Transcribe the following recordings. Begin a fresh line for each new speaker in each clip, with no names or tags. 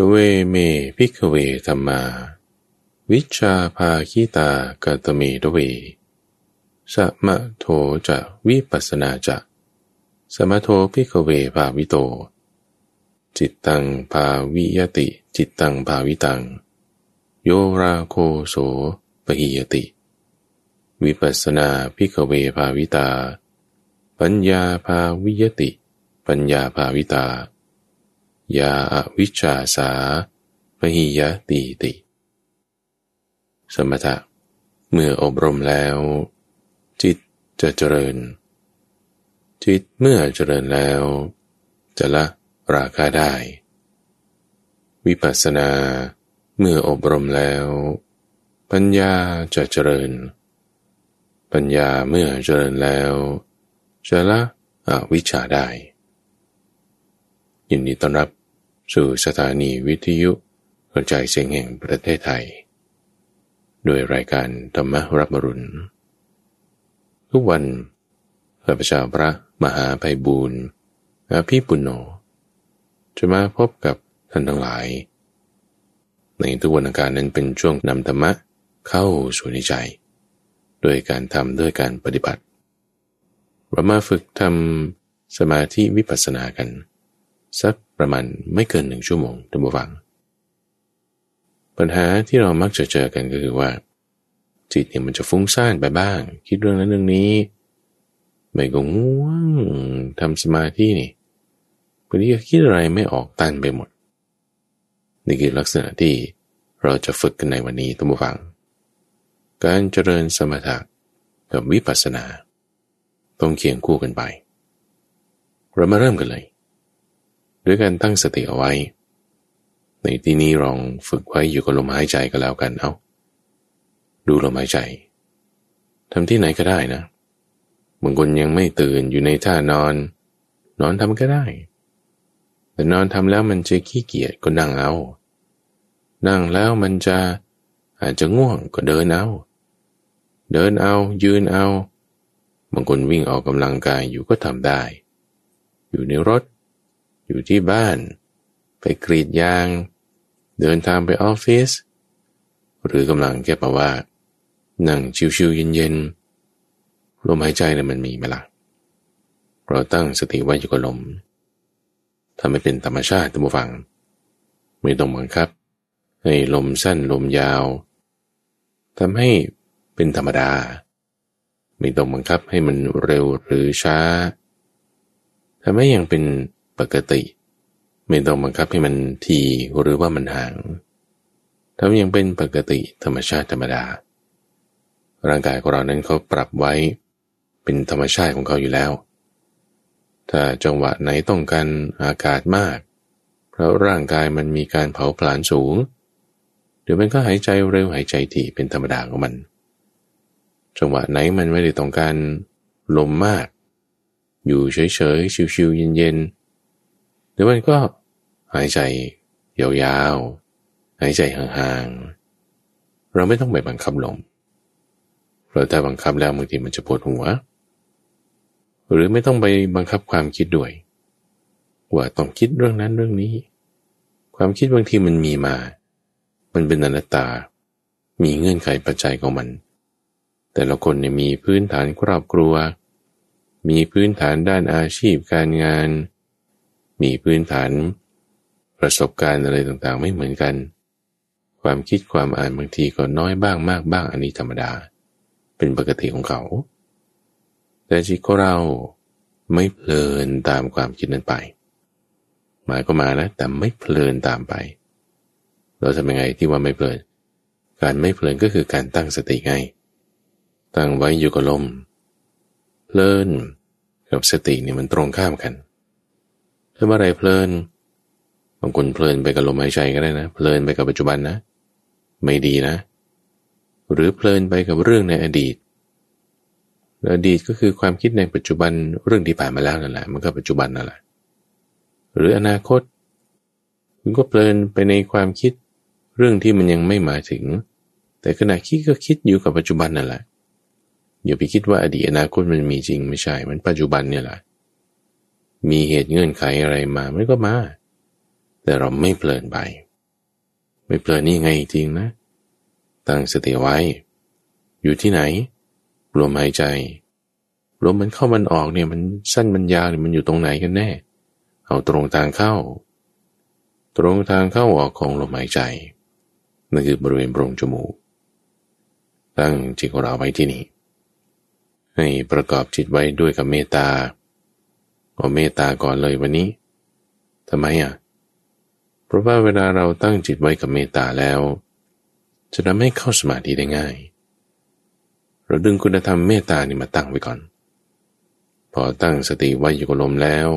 ดเวเมพิกเวธรรมา วิชาภาคิตากตเมดเวสมะโทจะวิปัสนาจะสมะโทพิกเวภาวิโต จิตตังภาวิยติ จิตตังภาวิตัง โยราโคโสปหิยติ วิปัสนาพิกเวภาวิตา ปัญญาภาวิยติ ปัญญาภาวิตา ยาอวิชชาสาปหิยติติ สมถะ เมื่ออบรมแล้ว จิตจะเจริญ จิตเมื่อเจริญแล้ว จะละราคาได้ วิปัสสนา เมื่ออบรมแล้ว ปัญญาจะเจริญ ปัญญาเมื่อเจริญแล้วจะละอวิชชาได้ยินดีต้อนรับ สู่สถานีวิทยุกระจายเสียงแห่งประเทศไทย โดยรายการธรรมรับมรุณ ทุกวันข้าพเจ้าพระมหาไพบูรณ์อาภีปุณโญจะมาพบกับท่านทั้งหลาย ในทุกวันอังคารนั้นเป็นช่วงนำธรรมะเข้าสู่ในใจ โดยการทำด้วยการปฏิบัติเรามาฝึกทำสมาธิวิปัสสนากัน สักประมาณไม่เกินหนึ่งชั่วโมงท่านผู้ฟัง ปัญหาที่เรามักจะเจอกันก็คือว่า จิตเนี่ยมันจะฟุ้งซ่านไปบ้าง คิดเรื่องนั้นเรื่องนี้ไม่ก็ง่วงทำสมาธินี่บางทีคิดอะไรไม่ออกตันไปหมดนี่คือลักษณะที่เราจะฝึกกันในวันนี้ท่านผู้ฟัง การเจริญสมถะกับวิปัสสนา ต้องเคียงคู่กันไป เรามาเริ่มกันเลย ด้วยการตั้งสติเอาไว้ ในที่นี้ลองฝึกไว้อยู่กับลมหายใจก็แล้วกันเอาดูลมหายใจทำที่ไหนก็ได้นะบางคนยังไม่ตื่นอยู่ในท่านอน นอนทำก็ได้ แต่นอนทำแล้วมันจะขี้เกียจก็นั่งเอา นั่งแล้วมันจะอาจจะง่วงก็เดินเอา เดินเอายืนเอาบางคนวิ่งออกกำลังกายอยู่ก็ทำได้ อยู่ในรถ อยู่ที่บ้าน ไปกรีดยาง เดินทางไปออฟฟิศหรือกำลังแค่แปว่า นั่งชิวๆเย็นๆลมหายใจเนี่ยมันมีไหมล่ะเราตั้งสติไว้อยู่กับลมทำให้เป็นธรรมชาติตั้งฟัง ไม่ต้องบังคับ ให้ลมสั้นลมยาวทำให้เป็นธรรมดา ไม่ต้องบังคับให้มันเร็วหรือช้าทำให้ยังเป็น ปกติ ไม่ต้องบังคับให้มันทีหรือว่ามันห่างทำอย่างเป็นปกติธรรมชาติธรรมดา ร่างกายของเรานั้นเขาปรับไว้ เป็นธรรมชาติของเขาอยู่แล้ว ถ้าจังหวะไหนต้องการอากาศมาก เพราะร่างกายมันมีการเผาผลาญสูงเดี๋ยวมันก็หายใจเร็วหายใจถี่เป็นธรรมดาของมัน จังหวะไหนมันไม่ได้ต้องการลมมาก อยู่เฉยๆชิวๆเย็น ๆรือมันก็หายใจยาวๆ หายใจห่างๆ เราไม่ต้องไปบังคับลม เราถ้าบังคับแล้วบางทีมันจะปวดหัว หรือไม่ต้องไปบังคับความคิดด้วย ว่าต้องคิดเรื่องนั้นเรื่องนี้ ความคิดบางทีมันมีมา มันเป็นอนัตตา มีเงื่อนไขปัจจัยของมัน แต่ละคนเนี่ยมีพื้นฐานครอบครัว มีพื้นฐานด้านอาชีพการงาน มีพื้นฐาน ประสบการณ์อะไรต่างๆ ไม่เหมือนกัน ความคิดความอ่านบางทีก็น้อยบ้างมากบ้างอันนี้ธรรมดา เป็นปกติของเขา แต่จิตของเราไม่เพลินตามความคิดนั้นไป หมายก็มานะ แต่ไม่เพลินตามไป เราทำยังไงที่ว่าไม่เพลิน การไม่เพลินก็คือการตั้งสติไง ตั้งไว้อยู่กับลม เพลินกับสติเนี่ยมันตรงข้ามกัน ถ้าเมื่อไรเพลินบางคนเพลินไปกับลมหายใจก็ได้นะ เพลินไปกับปัจจุบันนะ ไม่ดีนะ หรือเพลินไปกับเรื่องในอดีต อดีตก็คือความคิดในปัจจุบันเรื่องที่ผ่านมาแล้วนั่นแหละ มันก็ปัจจุบันนั่นแหละ หรืออนาคต คุณก็เพลินไปในความคิดเรื่องที่มันยังไม่มาถึง แต่ขณะคิดก็คิดอยู่กับปัจจุบันนั่นแหละอย่าไปคิดว่าอดีตอนาคตมันมีจริงไม่ใช่ มันปัจจุบันเนี่ยแหละ มีเหตุเงื่อนไขอะไรมามันก็มา แต่เราไม่เพลินไป ไม่เพลินนี่ไงจริงนะ ตั้งสติไว้ อยู่ที่ไหน ลมหายใจ ลมมันเข้ามันออกเนี่ย มันสั้นมันยาวเนี่ยมันอยู่ตรงไหนกันแน่ เอาตรงทางเข้า ตรงทางเข้าออกของลมหายใจ นั่นคือบริเวณโพรงจมูก ตั้งจิตของเราไว้ที่นี่ให้ประกอบจิตไว้ด้วยกับเมตตา เอเมตตาก่อนเลยวันนี้ทำไมอะ เพราะว่าเวลาเราตั้งจิตไว้กับเมตตาแล้ว จะทำให้เข้าสมาธิได้ง่าย เราดึงคุณธรรมเมตตานี่มาตั้งไว้ก่อน พอตั้งสติไว้อยู่กับลมแล้ว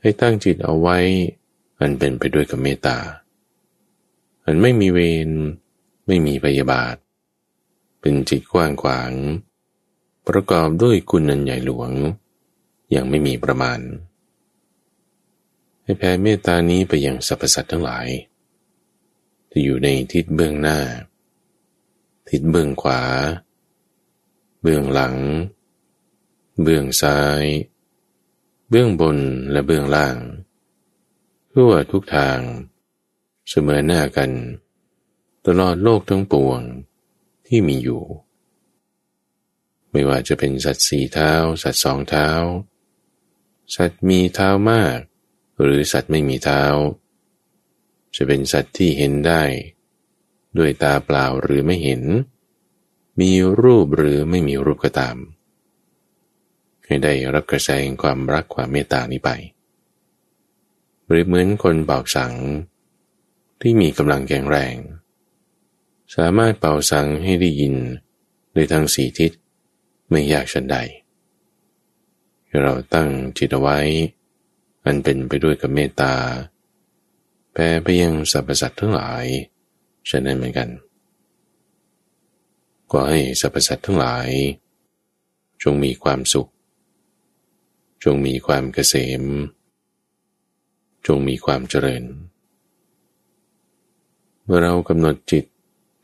ให้ตั้งจิตเอาไว้ อันเป็นไปด้วยกับเมตตา อันไม่มีเวรไม่มีพยาบาท เป็นจิตกว้างขวาง ประกอบด้วยคุณนันใหญ่หลวง ย่างไม่มีประมาณ ให้แผ่เมตตานี้ไปยังสรรพสัตว์ทั้งหลาย ที่อยู่ในทิศเบื้องหน้า ทิศเบื้องขวา เบื้องหลัง เบื้องซ้าย เบื้องบนและเบื้องล่าง ทั่วทุกทาง เสมอหน้ากัน ตลอดโลกทั้งปวงที่มีอยู่ไม่ว่าจะเป็นสัตว์สี่เท้า สัตว์สองเท้า สัตว์มีเท้ามาก หรือสัตว์ไม่มีเท้า จะเป็นสัตว์ที่เห็นได้ ด้วยตาเปล่าหรือไม่เห็น มีรูปหรือไม่มีรูปก็ตาม ให้ได้รับกระแสแห่งความรักความเมตตานี้ไปหรือเหมือนคนเป่าสัง ที่มีกำลังแข็งแรง สามารถเป่าสังให้ได้ยินโดยทางสีทิศไม่ยากชันใด ที่เราตั้งจิตไว้ อันเป็นไปด้วยกับเมตตาแผ่ไปยังสรรพสัตว์ทั้งหลายฉะนั้นเหมือนกันก็ให้สรรพสัตว์ทั้งหลาย จงมีความสุข จงมีความเกษม จงมีความเจริญ เมื่อเรากำหนดจิต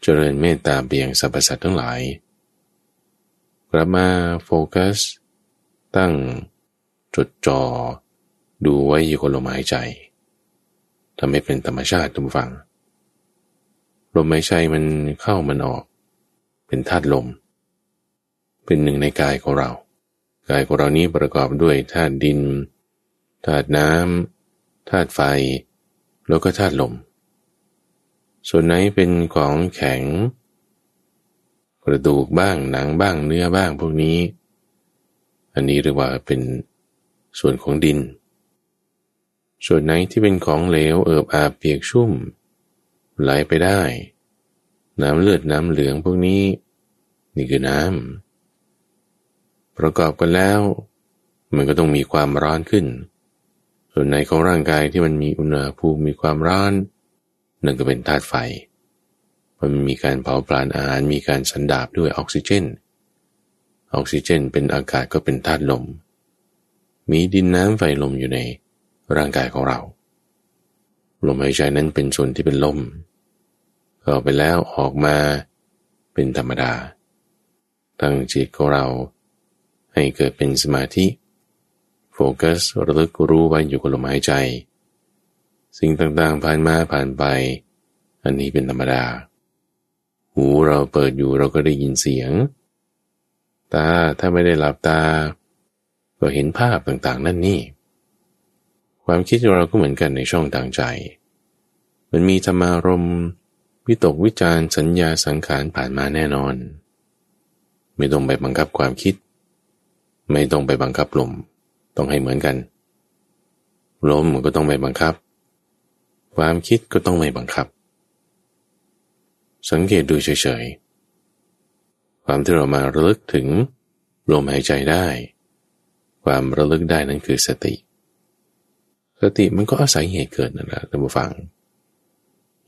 เจริญเมตตาเบี่ยงสรรพสัตว์ทั้งหลายกลับมาโฟกัส ตั้ง จดจอ่อดูไว้อยู่กับลมหายใจทำให้เป็นธรรมชาติทุกฝัง ลมหายใจมันเข้ามันออก เป็นธาตุลม เป็นหนึ่งในกายของเรา กายของเรานี้ประกอบด้วยธาตุดินธาตุน้ำธาตุไฟ แล้วก็ธาตุลม ส่วนไหนเป็นของแข็ง กระดูกบ้างหนังบ้างเนื้อบ้างพวกนี้ อันนี้เรียกว่าเป็นส่วนของดิน ส่วนไหนที่เป็นของเหลวเอิบอาบเปียกชุ่ม ไหลไปได้ น้ำเลือดน้ำเหลืองพวกนี้ นี่คือน้ำประกอบกันแล้ว มันก็ต้องมีความร้อนขึ้น ส่วนไหนของร่างกายที่มันมีอุณหภูมิมีความร้อนนั่นก็เป็นธาตุไฟ มันมีการเผาผลาญอาหารมีการสันดาบด้วยออกซิเจน ออกซิเจนเป็นอากาศก็เป็นธาตุลม มีดินน้ำไฟลมอยู่ในร่างกายของเรา ลมหายใจนั้นเป็นส่วนที่เป็นลมเข้าไปแล้วออกมาเป็นธรรมดา ตั้งจิตของเราให้เกิดเป็นสมาธิ โฟกัสระลึกรู้ไว้อยู่กับลมหายใจ สิ่งต่างๆผ่านมาผ่านไป อันนี้เป็นธรรมดา หูเราเปิดอยู่เราก็ได้ยินเสียง ตาถ้าไม่ได้หลับตา ก็เห็นภาพต่างๆ นั่นนี่ ความคิดของเราก็เหมือนกันในช่องทางใจ มันมีธรรมารมวิตกวิจารสัญญาสังขารผ่านมาแน่นอน ไม่ต้องไปบังคับความคิด ไม่ต้องไปบังคับลมต้องให้เหมือนกันลมก็ต้องไปบังคับ ความคิดก็ต้องไม่บังคับ สังเกตดูเฉยๆ ความที่เรามาระลึกถึงลมหายใจได้ ความระลึกได้นั่นคือสติ สติมันก็อาศัยเหตุเกิดนั่นแหละท่านผู้ฟัง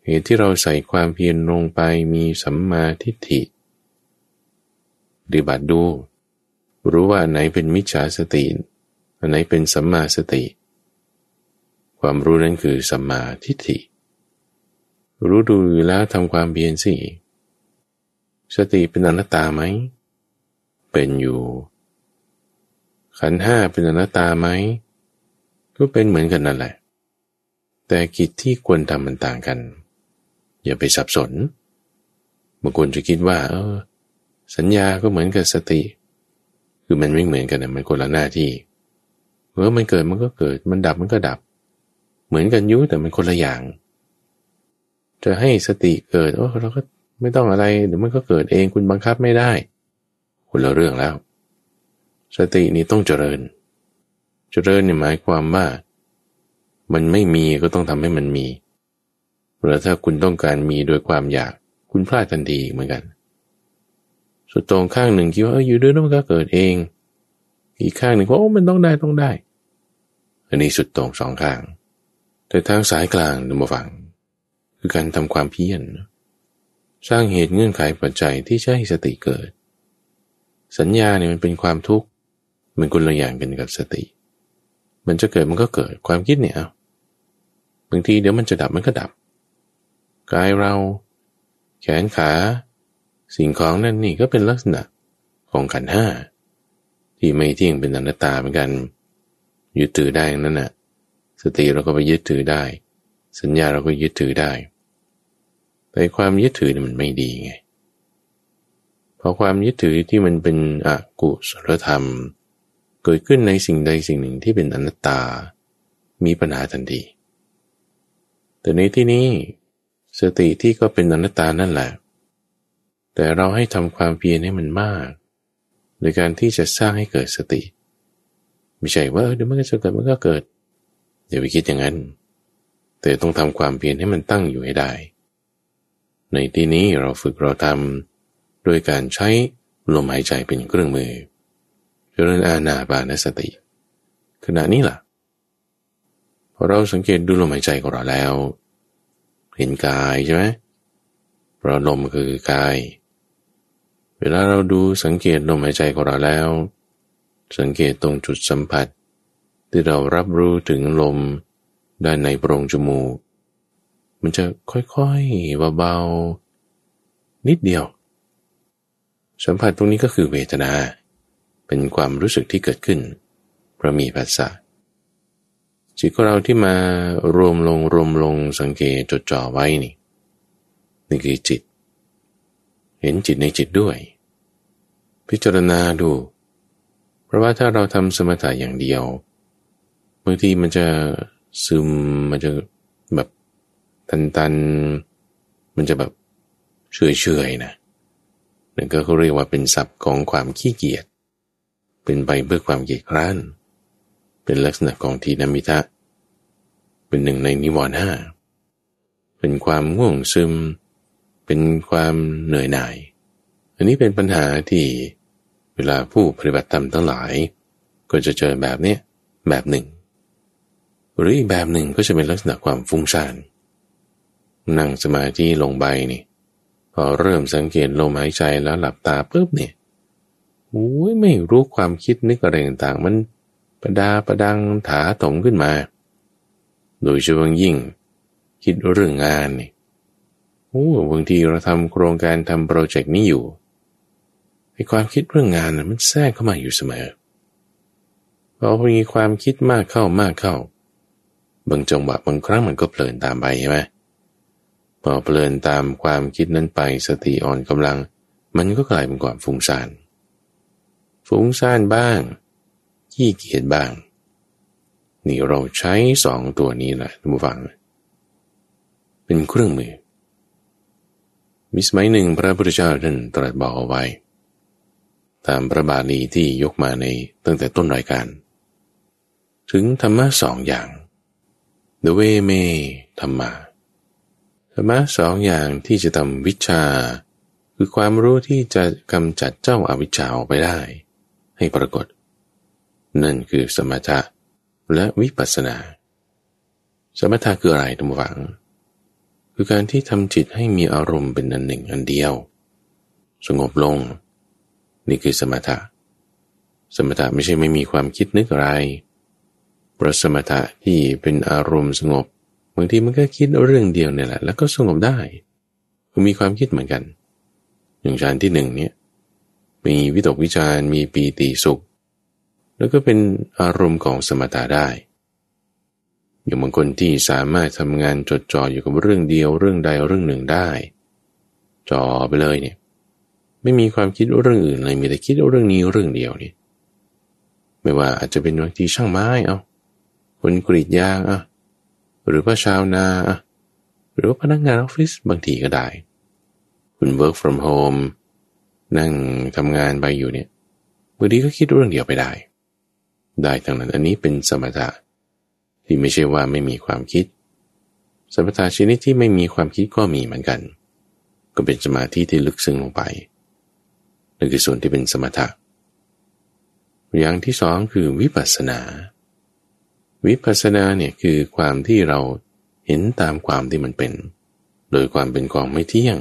เหตุที่เราใส่ความเพียรลงไปมีสัมมาทิฏฐิปฏิบัติดู รู้ว่าไหนเป็นมิจฉาสติอันไหนเป็นสัมมาสติ ความรู้นั้นคือสัมมาทิฏฐิ รู้ดูแล้วทำความเพียรสิ สติเป็นอนัตตาไหม เป็นอยู่ ขันห้าเป็นอนัตตาไหม ก็เป็นเหมือนกันนั่นแหละ แต่กิจที่ควรทำมันต่างกัน อย่าไปสับสน บางคนจะคิดว่า เออ สัญญาก็เหมือนกับสติ คือมันไม่เหมือนกันนะมันคนละหน้าที่เมื่อมันเกิดมันก็เกิด มันดับมันก็ดับ เหมือนกันยุแต่มันคนละอย่างจะให้สติเกิดโอ้เราก็ ไม่ต้องอะไรเดี๋ยวมันก็เกิดเองคุณบังคับไม่ได้คนละเรื่องแล้ว สตินี้ต้องเจริญ เจริญเนี่ยหมายความว่า มันไม่มีก็ต้องทำให้มันมีหรือถ้าคุณต้องการมีโดยความอยากคุณพลาดทันทีเหมือนกัน สุดตรงข้างหนึ่งคิดว่าเอออยู่ด้วยมันก็เกิดเอง อีกข้างหนึ่งว่าโอ้มันต้องได้ต้องได้ อันนี้สุดตรงสองข้าง แต่ทางสายกลางนมาฟัง คือการทำความเพียร สร้างเหตุเงื่อนไขปัจจัยที่จะให้สติเกิด สัญญาเนี่ยมันเป็นความทุกข์มันคนละอย่างกันกับสติ มันจะเกิดมันก็เกิดความคิดเนี่ยบางทีเดี๋ยวมันจะดับมันก็ดับกายเรา แขนขา สิ่งของนั่นนี่ก็เป็นลักษณะของขันห้าที่ไม่เที่ยงเป็นอนัตตาเหมือนกัน ยึดถือได้นั่นน่ะ สติเราก็ไปยึดถือได้ สัญญาเราก็ยึดถือได้ แต่ความยึดถือมันไม่ดีไงพอความยึดถือที่มันเป็นอกุศลธรรม เกิดขึ้นในสิ่งใดสิ่งหนึ่งที่เป็นอนัตตา มีปัญหาทันทีแต่ในที่นี้สติที่ก็เป็นอนัตตานั่นแหละ แต่เราให้ทำความเพียรให้มันมากโดยการที่จะสร้างให้เกิดสติ ไม่ใช่ว่าเดี๋ยวมันก็จะเกิดมันก็เกิดอย่าไปคิดอย่างนั้น แต่ต้องทำความเพียรให้มันตั้งอยู่ให้ได้ ในที่นี้เราฝึกเราทำโดยการใช้ลมหายใจเป็นเครื่องมือเจริญอาณาบานสติ ขณะนี้ล่ะพอเราสังเกตดูลมหายใจของเราแล้ว เห็นกายใช่ไหมเพราะลมคือกาย เวลาเราดูสังเกตลมหายใจของเราแล้ว สังเกตตรงจุดสัมผัส ที่เรารับรู้ถึงลมด้านในโพรงจมูก มันจะค่อยๆเบาๆนิดเดียว สัมผัสตรงนี้ก็คือเวทนา เป็นความรู้สึกที่เกิดขึ้นเพราะมีภาษาจิตของเราที่มารวมลงรวมลงสังเกตจดจ่อไว้นี่นี่คือจิต เห็นจิตในจิตด้วย พิจารณาดู เพราะว่าถ้าเราทำสมถะอย่างเดียวบางทีมันจะซึมมันจะแบบ ตันตันมันจะแบบเฉยเฉยนะนั่นก็เขาเรียกว่าเป็นศัพท์ของความขี้เกียจ เป็นไปเพื่อความเกียจคร้าน เป็นลักษณะของทีนมิทะ เป็นหนึ่งในนิวรณ์ห้า เป็นความง่วงซึม เป็นความเหนื่อยหน่าย อันนี้เป็นปัญหาที่เวลาผู้ปฏิบัติธรรมทั้งหลาย ก็จะเจอแบบเนี้ยแบบหนึ่ง หรืออีกแบบหนึ่งก็จะเป็นลักษณะความฟุ้งซ่าน นั่งสมาธิลงไปนี่ พอเริ่มสังเกตลมหายใจแล้วหลับตาปุ๊บเนี่ยโอ้ยไม่รู้ความคิดนึกอะไรต่างๆมันประดาประดังถาถมขึ้นมา โดยเฉพาะยิ่ง คิดเรื่องงานนี่โอ้บางทีเราทำโครงการทำโปรเจกต์นี้อยู่ไอความคิดเรื่องงานนะมันแทรกเข้ามาอยู่เสมอพอมีความคิดมากเข้ามากเข้า บางจังหวะบางครั้งมันก็เพลินตามไปใช่ไหม พอเพลินตามความคิดนั้นไปสติอ่อนกำลัง มันก็กลายเป็นความฟุ้งซ่านฟุ้งซ่านบ้างขี้เกียจบ้าง นี่เราใช้สองตัวนี้แหละท่านผู้ฟัง เป็นเครื่องมือ มิสมัยหนึ่งพระพุทธเจ้าท่านตรัสบอกเอาไว้ ตามพระบาลีที่ยกมาในตั้งแต่ต้นรายการ ถึงธรรมะสองอย่างเดเวเมธรรมะ รรมะสองอย่างที่จะทำวิชา คือความรู้ที่จะกำจัดเจ้าอาวิชชาออกไปได้ ให้ปรากฏ นั่นคือสมถะและวิปัสสนา สมถะคืออะไรทุกฝัง คือการที่ทำจิตให้มีอารมณ์เป็นอันหนึ่งอันเดียว สงบลง นี่คือสมถะ สมถะไม่ใช่ไม่มีความคิดนึกอะไรเพราะสมถะที่เป็นอารมณ์สงบ บางทีมันก็คิดเรื่องเดียวเนี่ยแหละ แล้วก็สงบได้ก็มีความคิดเหมือนกัน อย่างฌานที่หนึ่งเนี่ยมีวิตกวิจารมีปีติสุข แล้วก็เป็นอารมณ์ของสมถะได้ อย่างบางคนที่สามารถทำงานจดจ่ออยู่กับเรื่องเดียวเรื่องใดเรื่องหนึ่งได้จ่อไปเลยเนี่ย ไม่มีความคิดเรื่องอื่นเลยมีแต่คิดเรื่องนี้เรื่องเดียวนี่ไม่ว่าอาจจะเป็นบางทีช่างไม้เอาคนกรีดยางอะ หรือว่าชาวนา หรือว่าพนักงานออฟฟิศบางทีก็ได้ คุณ work from home นั่งทำงานไปอยู่เนี่ยบางทีก็คิดเรื่องเดียวไปได้ ได้ทั้งนั้นอันนี้เป็นสมถะที่ไม่ใช่ว่าไม่มีความคิด สมถะชนิดที่ไม่มีความคิดก็มีเหมือนกัน ก็เป็นสมาธิที่ลึกซึ้งลงไปนั่นคือส่วนที่เป็นสมถะอย่างที่สองคือวิปัสสนา วิปัสสนาเนี่ยคือความที่เราเห็นตามความที่มันเป็น โดยความเป็นของไม่เที่ยง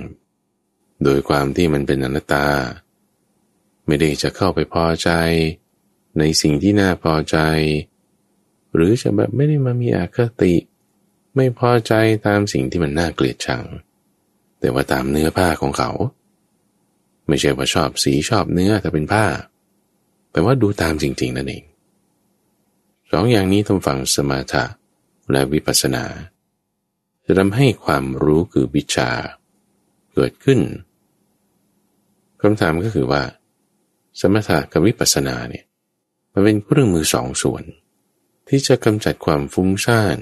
โดยความที่มันเป็นอนัตตา ไม่ได้จะเข้าไปพอใจ ในสิ่งที่น่าพอใจ หรือจะแบบไม่ได้มามีอคติ ไม่พอใจตามสิ่งที่มันน่าเกลียดชัง แต่ว่าตามเนื้อผ้าของเขา ไม่ใช่ว่าชอบสีชอบเนื้อแต่เป็นผ้า แต่ว่าดูตามจริงๆนั่นเอง สองอย่างนี้ทำฝังสมาธิและวิปัสสนา จะทำให้ความรู้คือวิชาเกิดขึ้นคำถามก็คือว่า สมถะกับวิปัสสนาเนี่ยมันเป็นเครื่องมือสองส่วน ที่จะกำจัดความฟุ้งซ่าน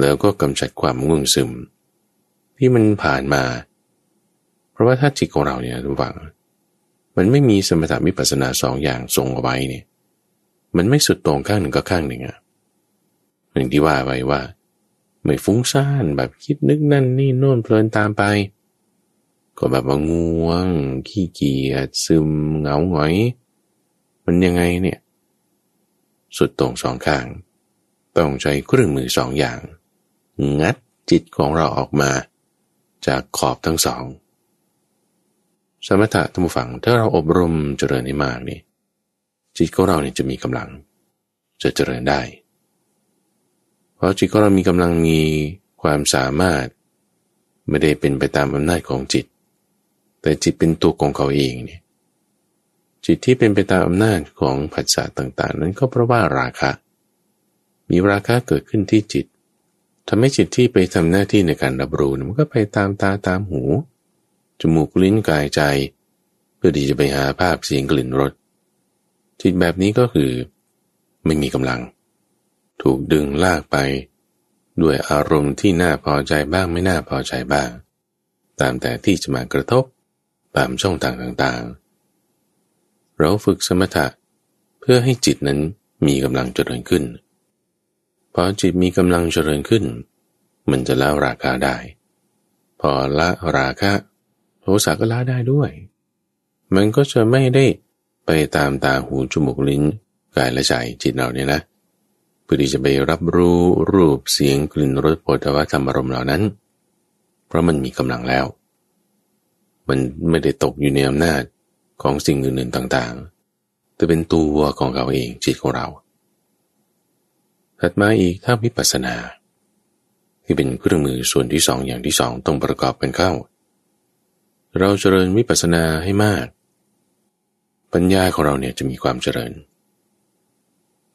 แล้วก็กำจัดความง่วงซึม ที่มันผ่านมา เพราะว่าถ้าจิตของเราเนี่ยทุกฝัง มันไม่มีสมถะวิปัสสนาสองอย่างทรงเอาไว้เนี่ย มันไม่สุดตรงข้างหนึ่งก็ข้างหนึ่งอะอย่างที่ว่าไว้ว่า ไม่ฟุ้งซ่านแบบคิดนึกนั่นนี่โน่นเพลินตามไป ก็แบบว่าง่วง ขี้เกียจซึมเหงาหงอย มันยังไงเนี่ย สุดตรงสองข้าง ต้องใช้เครื่องมือสองอย่าง งัดจิตของเราออกมา จากขอบทั้งสอง สมถะธรรมฝังถ้าเราอบรมเจริญให้มากนี่ จิตของเราเนี่ยจะมีกำลัง จะเจริญได้ เพราะจิตของเรามีกำลังมีความสามารถ ไม่ได้เป็นไปตามอำนาจของจิต แต่จิตเป็นตัวของเขาเองเนี่ยจิตที่เป็นไปตามอำนาจของผัสสะต่างๆ นั้นก็เพราะว่าราคะ มีราคะเกิดขึ้นที่จิตทำให้จิตที่ไปทำหน้าที่ในการรับรู้มันก็ไปตามตาตามหู จมูกลิ้นกายใจ เพื่อที่จะไปหาภาพเสียงกลิ่นรส จิตแบบนี้ก็คือไม่มีกำลัง ถูกดึงลากไป ด้วยอารมณ์ที่น่าพอใจบ้างไม่น่าพอใจบ้าง ตามแต่ที่จะมากระทบตามช่องทางต่างๆ เราฝึกสมถะเพื่อให้จิตนั้นมีกำลังเจริญขึ้นพอจิตมีกำลังเจริญขึ้น มันจะละราคาได้ พอละราคะโทสะก็ละได้ด้วย มันก็จะไม่ได้ ไปตามตาหูจมูกลิ้นกายและใจจิตเราเนี่ยนะเพื่อที่จะไปรับรู้รูปเสียงกลิ่นรสโผฏฐัธรรมอารมณ์เหล่านั้น เพราะมันมีกำลังแล้ว มันไม่ได้ตกอยู่ในอำนาจของสิ่งอื่นๆต่างๆ แต่เป็นตัวของเขาเองจิตของเรา ถัดมาอีกถ้าวิปัสสนา ที่เป็นเครื่องมือส่วนที่สองอย่างที่สองต้องประกอบกันเข้า เราเจริญวิปัสสนาให้มาก ปัญญาของเราเนี่ยจะมีความเจริญ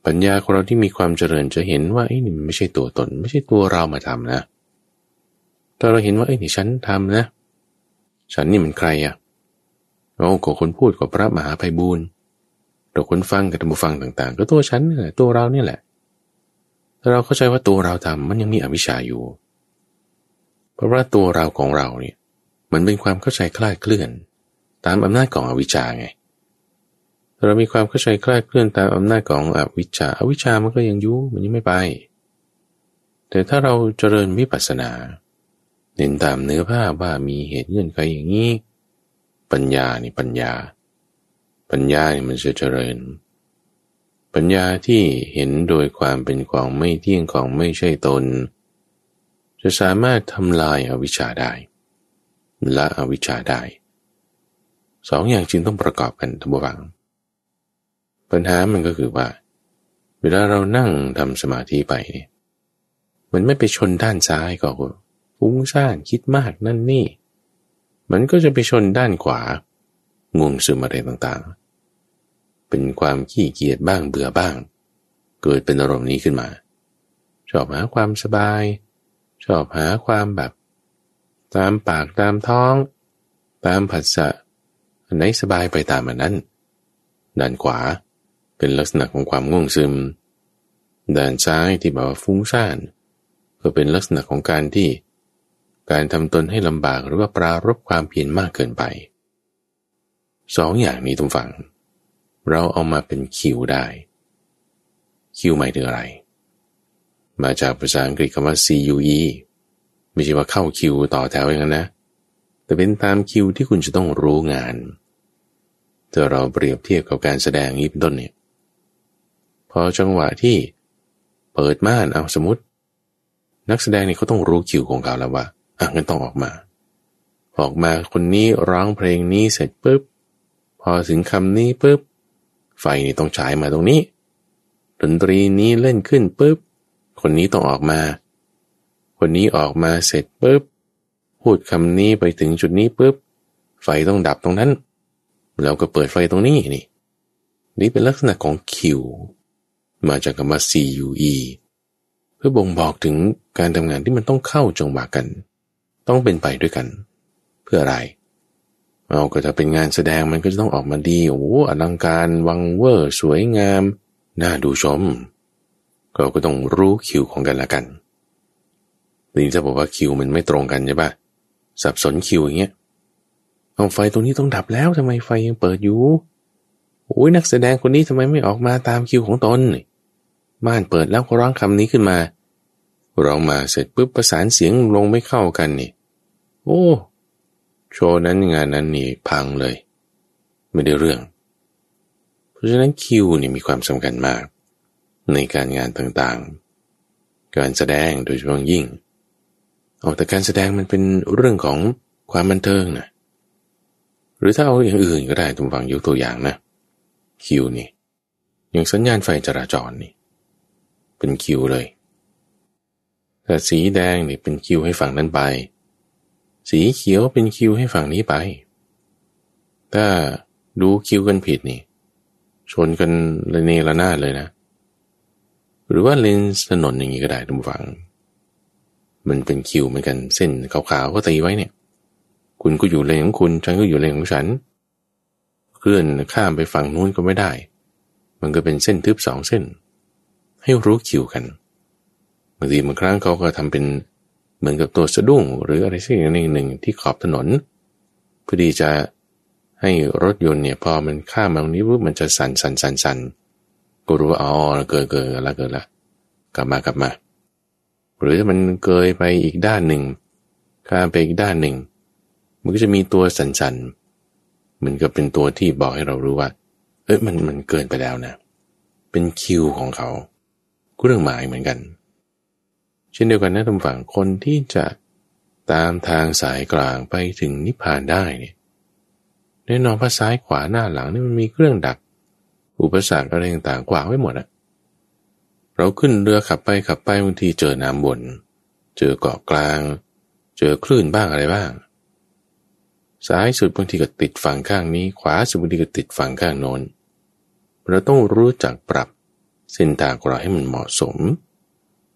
ปัญญาของเราที่มีความเจริญจะเห็นว่าไอ้นี่มันไม่ใช่ตัวตน ไม่ใช่ตัวเรามาทำนะถ้าเราเห็นว่าไอ้นี่ฉันทำนะ ฉันนี่มันใครอะเราก็คนพูดกับพระมหาภัยบูรณ์เราคนฟังกับธรรมฟังต่าง ๆ ก็ตัวฉันนี่แหละตัวเราเนี่ยแหละถ้าเราเข้าใจว่าตัวเราทำมันยังมีอวิชชาอยู่ เพราะว่าตัวเราของเราเนี่ยมันเป็นความเข้าใจคลาดเคลื่อน ตามอำนาจของอวิชชาไง เรามีความเข้าใจคลาดเคลื่อนตามอำนาจของอวิชชาอวิชชามันก็ยังยู่มันยังไม่ไป แต่ถ้าเราเจริญวิปัสสนาเน้นตามเนื้อผ้าว่ามีเหตุเงื่อนไขอย่างนี้ ปัญญานี่ปัญญา ปัญญานี่มันจะเจริญ ปัญญาที่เห็นโดยความเป็นของไม่เที่ยงของไม่ใช่ตน จะสามารถทำลายอาวิชชาได้ละอวิชชาได้สองอย่างจึงต้องประกอบกันทั้งบวัง ปัญหามันก็คือว่า เวลาเรานั่งทำสมาธิไปเนี่ยมันไม่ไปชนด้านซ้ายก็ฟุ้งซ่านคิดมากนั่นนี่ มันก็จะไปชนด้านขวางวงซึมอะไรต่างๆ เป็นความขี้เกียจบ้างเบื่อบ้าง เกิดเป็นอารมณ์นี้ขึ้นมา ชอบหาความสบาย ชอบหาความแบบ ตามปากตามท้อง ตามผัสสะอันไหนสบายไปตามอันนั้นด้านขวา เป็นลักษณะของความง่วงซึม ด้านซ้ายที่บอกว่าฟุ้งซ่าน ก็เป็นลักษณะของการที่ การทำตนให้ลำบากหรือว่าปรารบความเพียรมากเกินไปสองอย่างนี้ตรงฝั่งเราเอามาเป็นคิวได้ คิวหมายถึงอะไร มาจากภาษาอังกฤษคำว่า CUE ไม่ใช่ว่าเข้าคิวต่อแถวอย่างนั้นนะ แต่เป็นตามคิวที่คุณจะต้องรู้งานถ้าเราเปรียบเทียบกับการแสดงนี้เป็นต้นเนี่ย อจังหวะที่เปิดม่านเอาสมมติ นักแสดงนี่เขาต้องรู้คิวของเขาแล้วว่าอะงั้นต้องออกมา ออกมาคนนี้ร้องเพลงนี้เสร็จปุ๊บพอถึงคำนี้ปุ๊บไฟนี่ต้องฉายมาตรงนี้ดนตรีนี้เล่นขึ้นปุ๊บคนนี้ต้องออกมา คนนี้ออกมาเสร็จปุ๊บพูดคำนี้ไปถึงจุดนี้ปุ๊บไฟต้องดับตรงนั้น แล้วก็เปิดไฟตรงนี้นี่ นี่เป็นลักษณะของคิว มาจากคำว่า CUE เพื่อบ่งบอกถึงการทำงานที่มันต้องเข้าจังหวะกัน ต้องเป็นไปด้วยกัน เพื่ออะไรเอาก็จะเป็นงานแสดงมันก็จะต้องออกมาดีโอ้อลังการวังเวอร์สวยงาม น่าดูชม เราก็ต้องรู้คิวของกันละกันนี่จะบอกว่าคิวมันไม่ตรงกันใช่ปะสับสนคิวอย่างเงี้ยเอาไฟตรงนี้ต้องดับแล้วทำไมไฟยังเปิดอยู่ โอ้ยนักแสดงคนนี้ทำไมไม่ออกมาตามคิวของตนม่านเปิดแล้วก็ร้องคำนี้ขึ้นมาร้องมาเสร็จปุ๊บประสานเสียงลงไม่เข้ากันนี่ โอ้โชว์นั้นงานนั้นนี่พังเลย ไม่ได้เรื่อง เพราะฉะนั้นคิวนี่มีความสำคัญมาก ในการงานต่างๆ การแสดงโดยเฉพาะยิ่งเอาแต่การแสดงมันเป็นเรื่องของความบันเทิงนะหรือถ้าเอาอย่างอื่นก็ได้ทุกฝังยกตัวอย่างนะ คิวนี่อย่างสัญญาณไฟจราจรนี่ เป็นคิวเลย แต่สีแดงนี่เป็นคิวให้ฝั่งนั้นไป สีเขียวเป็นคิวให้ฝั่งนี้ไป ถ้าดูคิวกันผิดนี่ ชนกันระเนระนาดเลยนะ หรือว่าเลนถนนอย่างนี้ก็ได้ทุกฝั่งมันเป็นคิวเหมือนกันเส้นขาวๆก็ตีไว้เนี่ย คุณก็อยู่เลนของคุณ ฉันก็อยู่เลนของฉัน เคลื่อนข้ามไปฝั่งนู้นก็ไม่ได้ มันก็เป็นเส้นทึบสองเส้น ให้รู้คิวกันบางทีบางครั้งเขาก็ทำเป็นเหมือนกับตัวสะดุ้ง หรืออะไรสักอย่างหนึ่งที่ขอบถนนเพื่อที่จะให้รถยนต์เนี่ยพอมันข้ามมาตรงนี้ปุ๊บมันจะสั่นสั่นสั่นสั่นก็รู้ว่าอ๋อเกิดเกิดแล้วเกิดละกลับมากลับมา หรือถ้ามันเกยไปอีกด้านหนึ่งข้ามไปอีกด้านหนึ่ง มันก็จะมีตัวสั่นสั่น มันก็เป็นตัวที่บอกให้เรารู้ว่า เอ้ยมันมันเกินไปแล้วนะ เป็นคิวของเขาเรื่องหมายเหมือนกัน เช่นเดียวกันนะทุกฝั่งคนที่จะตามทางสายกลางไปถึงนิพพานได้เนี่ยแน่นอนพระซ้ายขวาหน้าหลังนี่มันมีเครื่องดัก อุปสรรคอะไรต่างๆกวางไว้หมดอะเราขึ้นเรือขับไปขับไปบางทีเจอน้ำบน เจอเกาะกลาง เจอคลื่นบ้างอะไรบ้าง ซ้ายสุดบางทีก็ติดฝั่งข้างนี้ ขวาสุดบางทีก็ติดฝั่งข้างโน้น เราต้องรู้จักปรับเส้นทางของเราให้มันเหมาะสม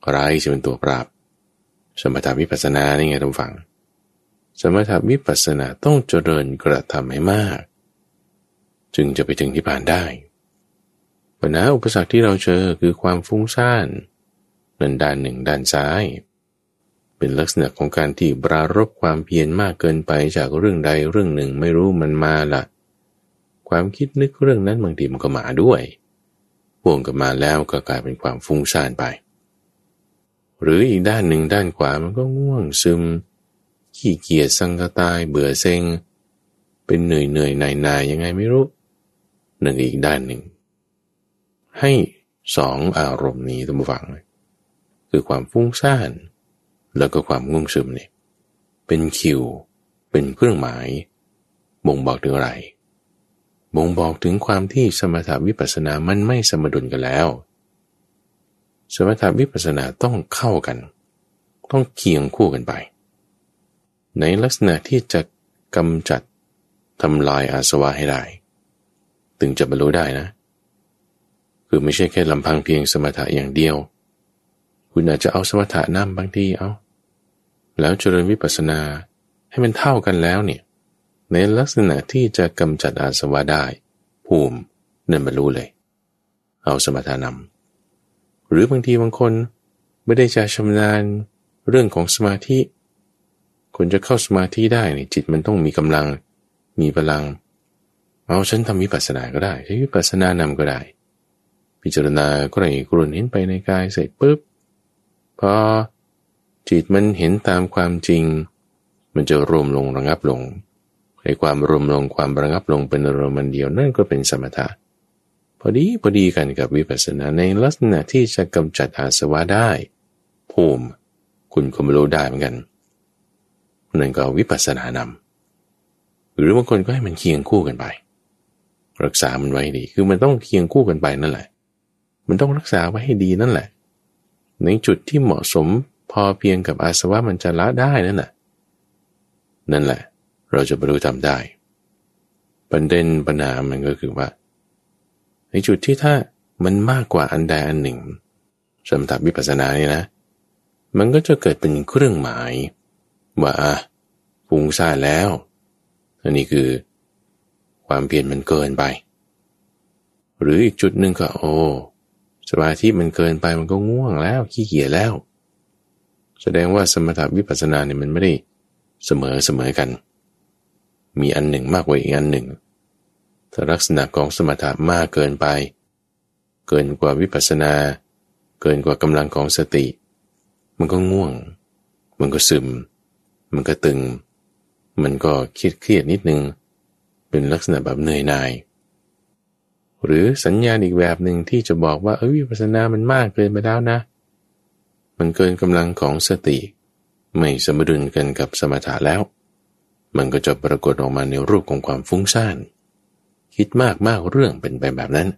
อะไรจะเป็นตัวปราบสมถาวิปัสสนานี่ไงทุกฝังสมถาวิปัสสนาต้องเจริญกระทำให้มาก จึงจะไปถึงที่ผ่านได้ปัญหาอุปสรรคที่เราเจอคือความฟุ้งซ่านนั่นด้านหนึ่งด้านซ้าย เป็นลักษณะของการที่ปรารบความเพียรมากเกินไปจากเรื่องใดเรื่องหนึ่งไม่รู้มันมาละความคิดนึกเรื่องนั้นบางทีมันก็มาด้วยพ่วงกับมาแล้วก็กลายเป็นความฟุ้งซ่านไป หรืออีกด้านหนึ่งด้านขวามันก็ง่วงซึม ขี้เกียจสังกตายเบื่อเซ็ง เป็นเหนื่อยเหนื่อยนายนายยังไงไม่รู้หนึ่งอีกด้านหนึ่ง ให้สองอารมณ์นี้ตั้งฟัง คือความฟุ้งซ่าน แล้วก็ความง่วงซึมเนี่ยเป็นคิว เป็นเครื่องหมาย บ่งบอกถึงอะไร บ่งบอกถึงความที่สมถาวิปัสสนามันไม่สมดุลกันแล้ว สมถะวิปัสสนาต้องเข้ากัน ต้องเคียงคู่กันไป ในลักษณะที่จะกำจัดทำลายอาสวะให้ได้ ถึงจะบรรลุได้นะ คือไม่ใช่แค่ลำพังเพียงสมถะอย่างเดียว คุณอาจจะเอาสมถะนำบางทีเอาแล้วเจริญวิปัสสนาให้มันเท่ากันแล้วเนี่ย ในลักษณะที่จะกำจัดอาสวะได้ ภูมิเนินบรรลุเลย เอาสมถะนำหรือบางทีบางคนไม่ได้จะชำนาญเรื่องของสมาธิคนจะเข้าสมาธิได้นี่จิตมันต้องมีกำลัง มีพลัง เอาฉันทำวิปัสสนาก็ได้ ใช้วิปัสสนานำก็ได้ พิจารณาก็ไรกรุนเห็นไปในกายเสร็จปุ๊บ พอจิตมันเห็นตามความจริง มันจะรวมลงระงับลงไอ้ความรวมลงความระงับลงเป็นอารมณ์เดียวนั่นก็เป็นสมถะพอดีพอดีกันกับวิปัสสนาในลักษณะที่จะกำจัดอาสวะได้ภูมิคุณก็ไม่รู้ได้เหมือนกันนั่นก็วิปัสสนานำหรือบางคนก็ให้มันเคียงคู่กันไป รักษามันไว้ดี คือมันต้องเคียงคู่กันไปนั่นแหละ มันต้องรักษาไว้ให้ดีนั่นแหละ ในจุดที่เหมาะสมพอเพียงกับอาสวะมันจะละได้นั่นแหละนั่นแหละ เราจะบรรลุธรรมได้ ประเด็นปัญหามันก็คือว่า ในจุดที่ถ้ามันมากกว่าอันใดอันหนึ่งสมถะวิปัสสนาเนี่ยนะ มันก็จะเกิดเป็นเครื่องหมายว่าอะฟุ้งซ่านแล้ว อันนี้คือ ความเพียรมันเกินไป หรืออีกจุดหนึ่งก็โอ้ สมาธิมันเกินไปมันก็ง่วงแล้วขี้เกียจแล้ว แสดงว่าสมถะวิปัสสนาเนี่ยมันไม่ได้เสมอเสมอกัน มีอันหนึ่งมากกว่าอีกอันหนึ่งถ้าลักษณะของสมถะมากเกินไป เกินกว่าวิปัสสนา เกินกว่ากำลังของสติ มันก็ง่วง มันก็ซึม มันก็ตึง มันก็เครียดเครียดนิดนึง เป็นลักษณะแบบเหนื่อยหน่าย หรือสัญญาณอีกแบบหนึ่งที่จะบอกว่าเออวิปัสสนามันมากเกินไปแล้วนะ มันเกินกำลังของสติ ไม่สมดุลกันกับสมถะแล้ว มันก็จะปรากฏออกมาในรูปของความฟุ้งซ่านคิดมากมากเรื่องเป็นไปแบบนั้น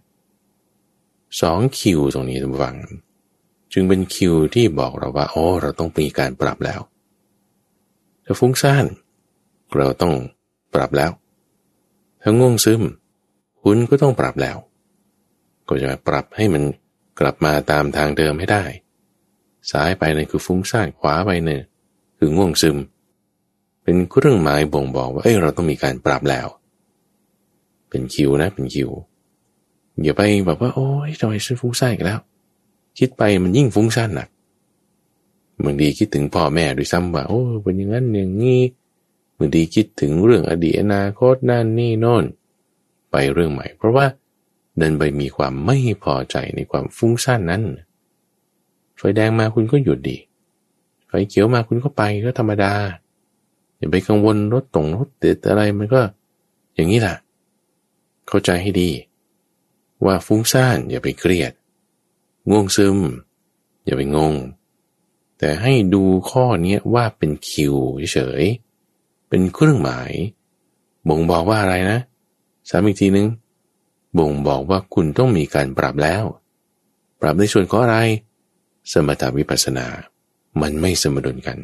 สองคิวตรงนี้ทุกฝัง จึงเป็นคิวที่บอกเราว่าโอ้เราต้องมีการปรับแล้วถ้าฟุ้งซ่านเราต้องปรับแล้วถ้าง่วงซึม คุณก็ต้องปรับแล้ว ก็จะปรับให้มันกลับมาตามทางเดิมให้ได้ ซ้ายไปนั่นคือฟุ้งซ่านขวาไปเนี่ยคือง่วงซึม เป็นเครื่องหมายบ่งบอกว่าเอ้ยเราต้องมีการปรับแล้ว เป็นคิวนะเป็นคิวอย่าไปแบบว่า โอ้ยทำไมฉันฟุ้งซ่านกันแล้ว คิดไปมันยิ่งฟุ้งซ่านหนักบางทีคิดถึงพ่อแม่ด้วยซ้ำว่า โอ้เป็นอย่างนั้นอย่างนี้บางทีคิดถึงเรื่องอดีตอนาคตนั่นนี่โน่น ไปเรื่องใหม่ เพราะว่าเดินไปมีความไม่พอใจในความฟุ้งซ่านนั้น ไฟแดงมาคุณก็หยุดดี ไฟเขียวมาคุณก็ไปก็ธรรมดา อย่าไปกังวลรถตรงรถติดอะไรมันก็ อย่างนี้แหละเข้าใจให้ดี ว่าฟุ้งซ่านอย่าไปเครียด ง่วงซึม อย่าไปงง แต่ให้ดูข้อนี้ว่าเป็นคิวเฉย เป็นเครื่องหมาย บ่งบอกว่าอะไรนะ สามอีกทีนึง บ่งบอกว่าคุณต้องมีการปรับแล้ว ปรับในส่วนของอะไร สมถาวิปัสนา มันไม่สมดุลกัน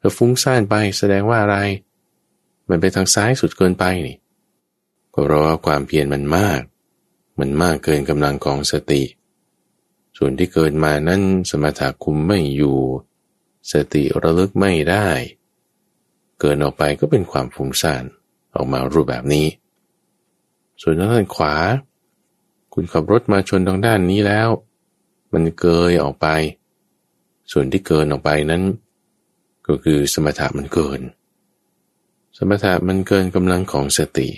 ถ้าฟุ้งซ่านไปแสดงว่าอะไร มันไปทางซ้ายสุดเกินไปนี่ ก็เพราะว่าความเพียรมันมาก มันมากเกินกำลังของสติ ส่วนที่เกิดมานั้นสมถะคุมไม่อยู่ สติระลึกไม่ได้ เกินออกไปก็เป็นความฟุ้งซ่านออกมารูปแบบนี้ ส่วนทางด้านขวา คุณขับรถมาชนทางด้านนี้แล้ว มันเกยออกไป ส่วนที่เกินออกไปนั้น ก็คือสมถะมันเกิน สมถะมันเกินกำลังของสติ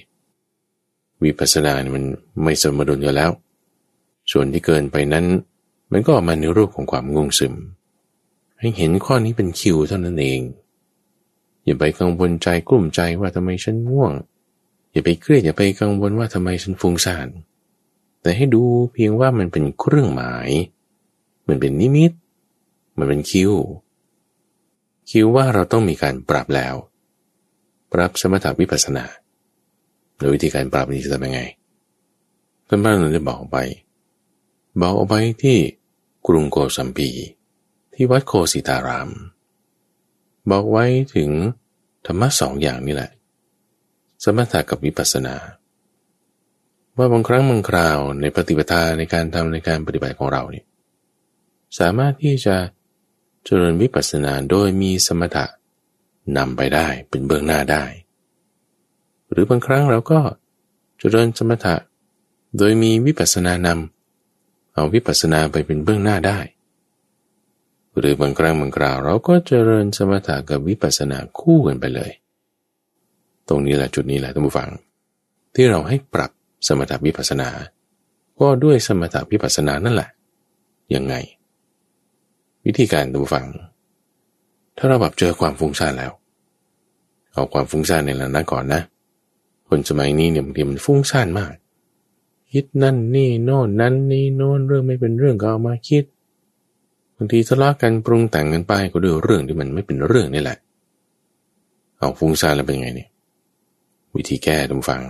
วิปัสสนามันไม่สมดุลกันแล้ว ส่วนที่เกินไปนั้น มันก็ออกมาในรูปของความงงซึม ให้เห็นข้อนี้เป็นคิวเท่านั้นเองอย่าไปกังวลใจกลุ้มใจว่าทำไมฉันง่วง อย่าไปเครียดอย่าไปกังวลว่าทำไมฉันฟุ้งซ่านแต่ให้ดูเพียงว่ามันเป็นเครื่องหมาย มันเป็นนิมิต มันเป็นคิวคิวว่าเราต้องมีการปรับแล้ว ปรับสมถวิปัสสนาโดยวิธีการปรับนี้จะทำยังไงท่านบ้านเราได้บอกไป บอกเอาไปที่กรุงโกสัมพี ที่วัดโคสิตาราม บอกไว้ถึงธรรมะสองอย่างนี่แหละ สมถะกับวิปัสสนา ว่าบางครั้งบางคราวในปฏิปทาในการทำในการปฏิบัติของเราเนี่ยสามารถที่จะเจริญวิปัสสนาโดยมีสมถะนำไปได้เป็นเบื้องหน้าได้ หรือบางครั้งเราก็เจริญสมถะ โดยมีวิปัสสนานำเอาวิปัสสนาไปเป็นเบื้องหน้าได้ หรือบางครั้งบางคราวเราก็เจริญสมถะกับวิปัสสนาคู่กันไปเลย ตรงนี้แหละจุดนี้แหละท่านผู้ฟัง ที่เราให้ปรับสมถะวิปัสสนา ก็ด้วยสมถะวิปัสสนานั่นแหละ ยังไง วิธีการดูฟัง ถ้าเราแบบเจอความฟุ้งซ่านแล้ว เอาความฟุ้งซ่านในระนั้นก่อนนะ คนสมัยนี้เนี่ยบางทีมันฟุ้งซ่านมาก คิดนั่นนี่โน่นนั้นนี่โน่นเรื่องไม่เป็นเรื่องก็เอามาคิดบางทีทะเลาะกันปรุงแต่งกันไปก็ด้วยเรื่องที่มันไม่เป็นเรื่องนี่แหละเอาฟุ้งซ่านแล้วเป็นไงเนี่ย วิธีแก้ทุกฝัง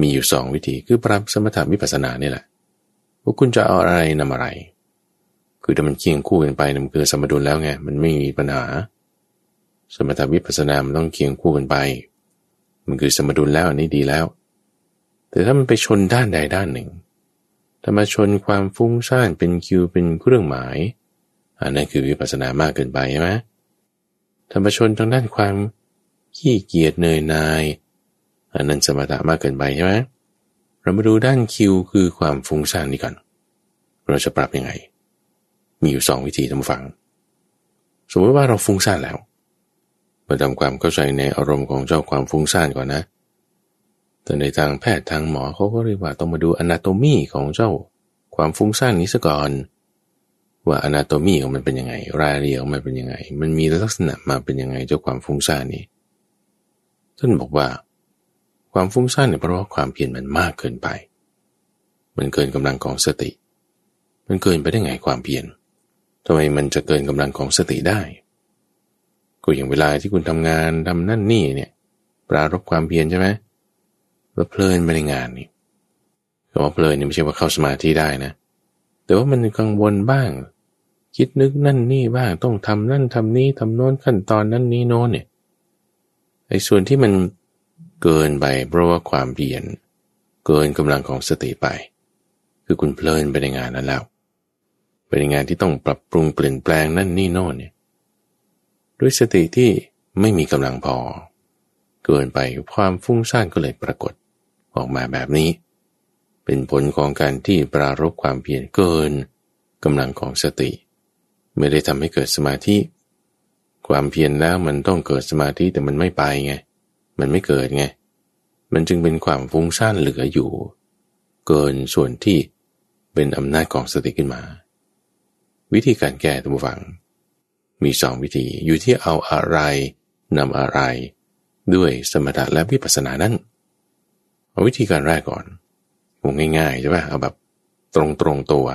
มีอยู่สองวิธีคือปรับสมถะวิปัสสนานี่แหละว่าคุณจะเอาอะไรนำอะไร คือถ้ามันเคียงคู่กันไปมันคือสมดุลแล้วไงมันไม่มีปัญหา สมถะวิปัสสนามันต้องเคียงคู่กันไป มันคือสมดุลแล้วอันนี้ดีแล้ว แต่ถ้ามันไปชนด้านใดด้านหนึ่งถ้ามาชนความฟุ้งซ่านเป็นคิวเป็นเครื่องหมายอันนั้นคือวิปัสสนามากเกินไปใช่ไหมถ้ามาชนทางด้านความขี้เกียจเนยนาย อันนั้นสมถะมากเกินไปใช่ไหมเรามาดูด้านคิวคือความฟุ้งซ่านนี้ก่อน เราจะปรับยังไง มีอยู่สองวิธีทำฟัง สมมติว่าเราฟุ้งซ่านแล้ว มาทำความเข้าใจในอารมณ์ของเจ้าความฟุ้งซ่านก่อนนะ แต่ในทางแพทย์ทางหมอเขาก็เรียกว่าต้องมาดูอนาโตมีของเจ้าความฟุ้งซ่านนี้ซะก่อน ว่าอนาโตมีของมันเป็นยังไง รายละเอียดของมันเป็นยังไง มันมีลักษณะมาเป็นยังไงเจ้าความฟุ้งซ่านนี้ ท่านบอกว่า ความฟุ้งซ่านเนี่ยเพราะว่าความเพียรมันมากเกินไป มันเกินกำลังของสติ มันเกินไปได้ไงความเพียรทำไมมันจะเกินกำลังของสติได้ก็อย่างเวลาที่คุณทำงานทำนั่นนี่เนี่ยปรารบความเพียรใช่ไหมแล้วเพลินไปในงานนี่คำว่าเพลินนี่ไม่ใช่ว่าเข้าสมาธิได้นะ แต่ว่ามันกังวลบ้าง คิดนึกนั่นนี่บ้างต้องทำนั่นทำนี่ทำโน้นขั้นตอนนั่นนี่โน้นเนี่ยไอ้ส่วนที่มัน เกินไปเพราะว่าความเพียรเกินกำลังของสติไป คือคุณเพลินไปในงานนั้นแล้วไปในงานที่ต้องปรับปรุงเปลี่ยนแปลงนั่นนี่โน่นเนี่ยด้วยสติที่ไม่มีกำลังพอ เกินไปความฟุ้งซ่านก็เลยปรากฏออกมาแบบนี้ เป็นผลของการที่ปรารบความเพียรเกินกำลังของสติ ไม่ได้ทำให้เกิดสมาธิ ความเพียรแล้วมันต้องเกิดสมาธิแต่มันไม่ไปไง มันไม่เกิดไง มันจึงเป็นความฟุ้งซ่านเหลืออยู่ เกินส่วนที่เป็นอำนาจของสติขึ้นมา วิธีการแก้ตัวฝัง มีสองวิธีอยู่ที่เอาอะไรนำอะไร ด้วยสมถะและวิปัสสนานั้นเอาวิธีการแรกก่อนคงง่ายๆใช่ป่ะเอาแบบตรงตรงตัว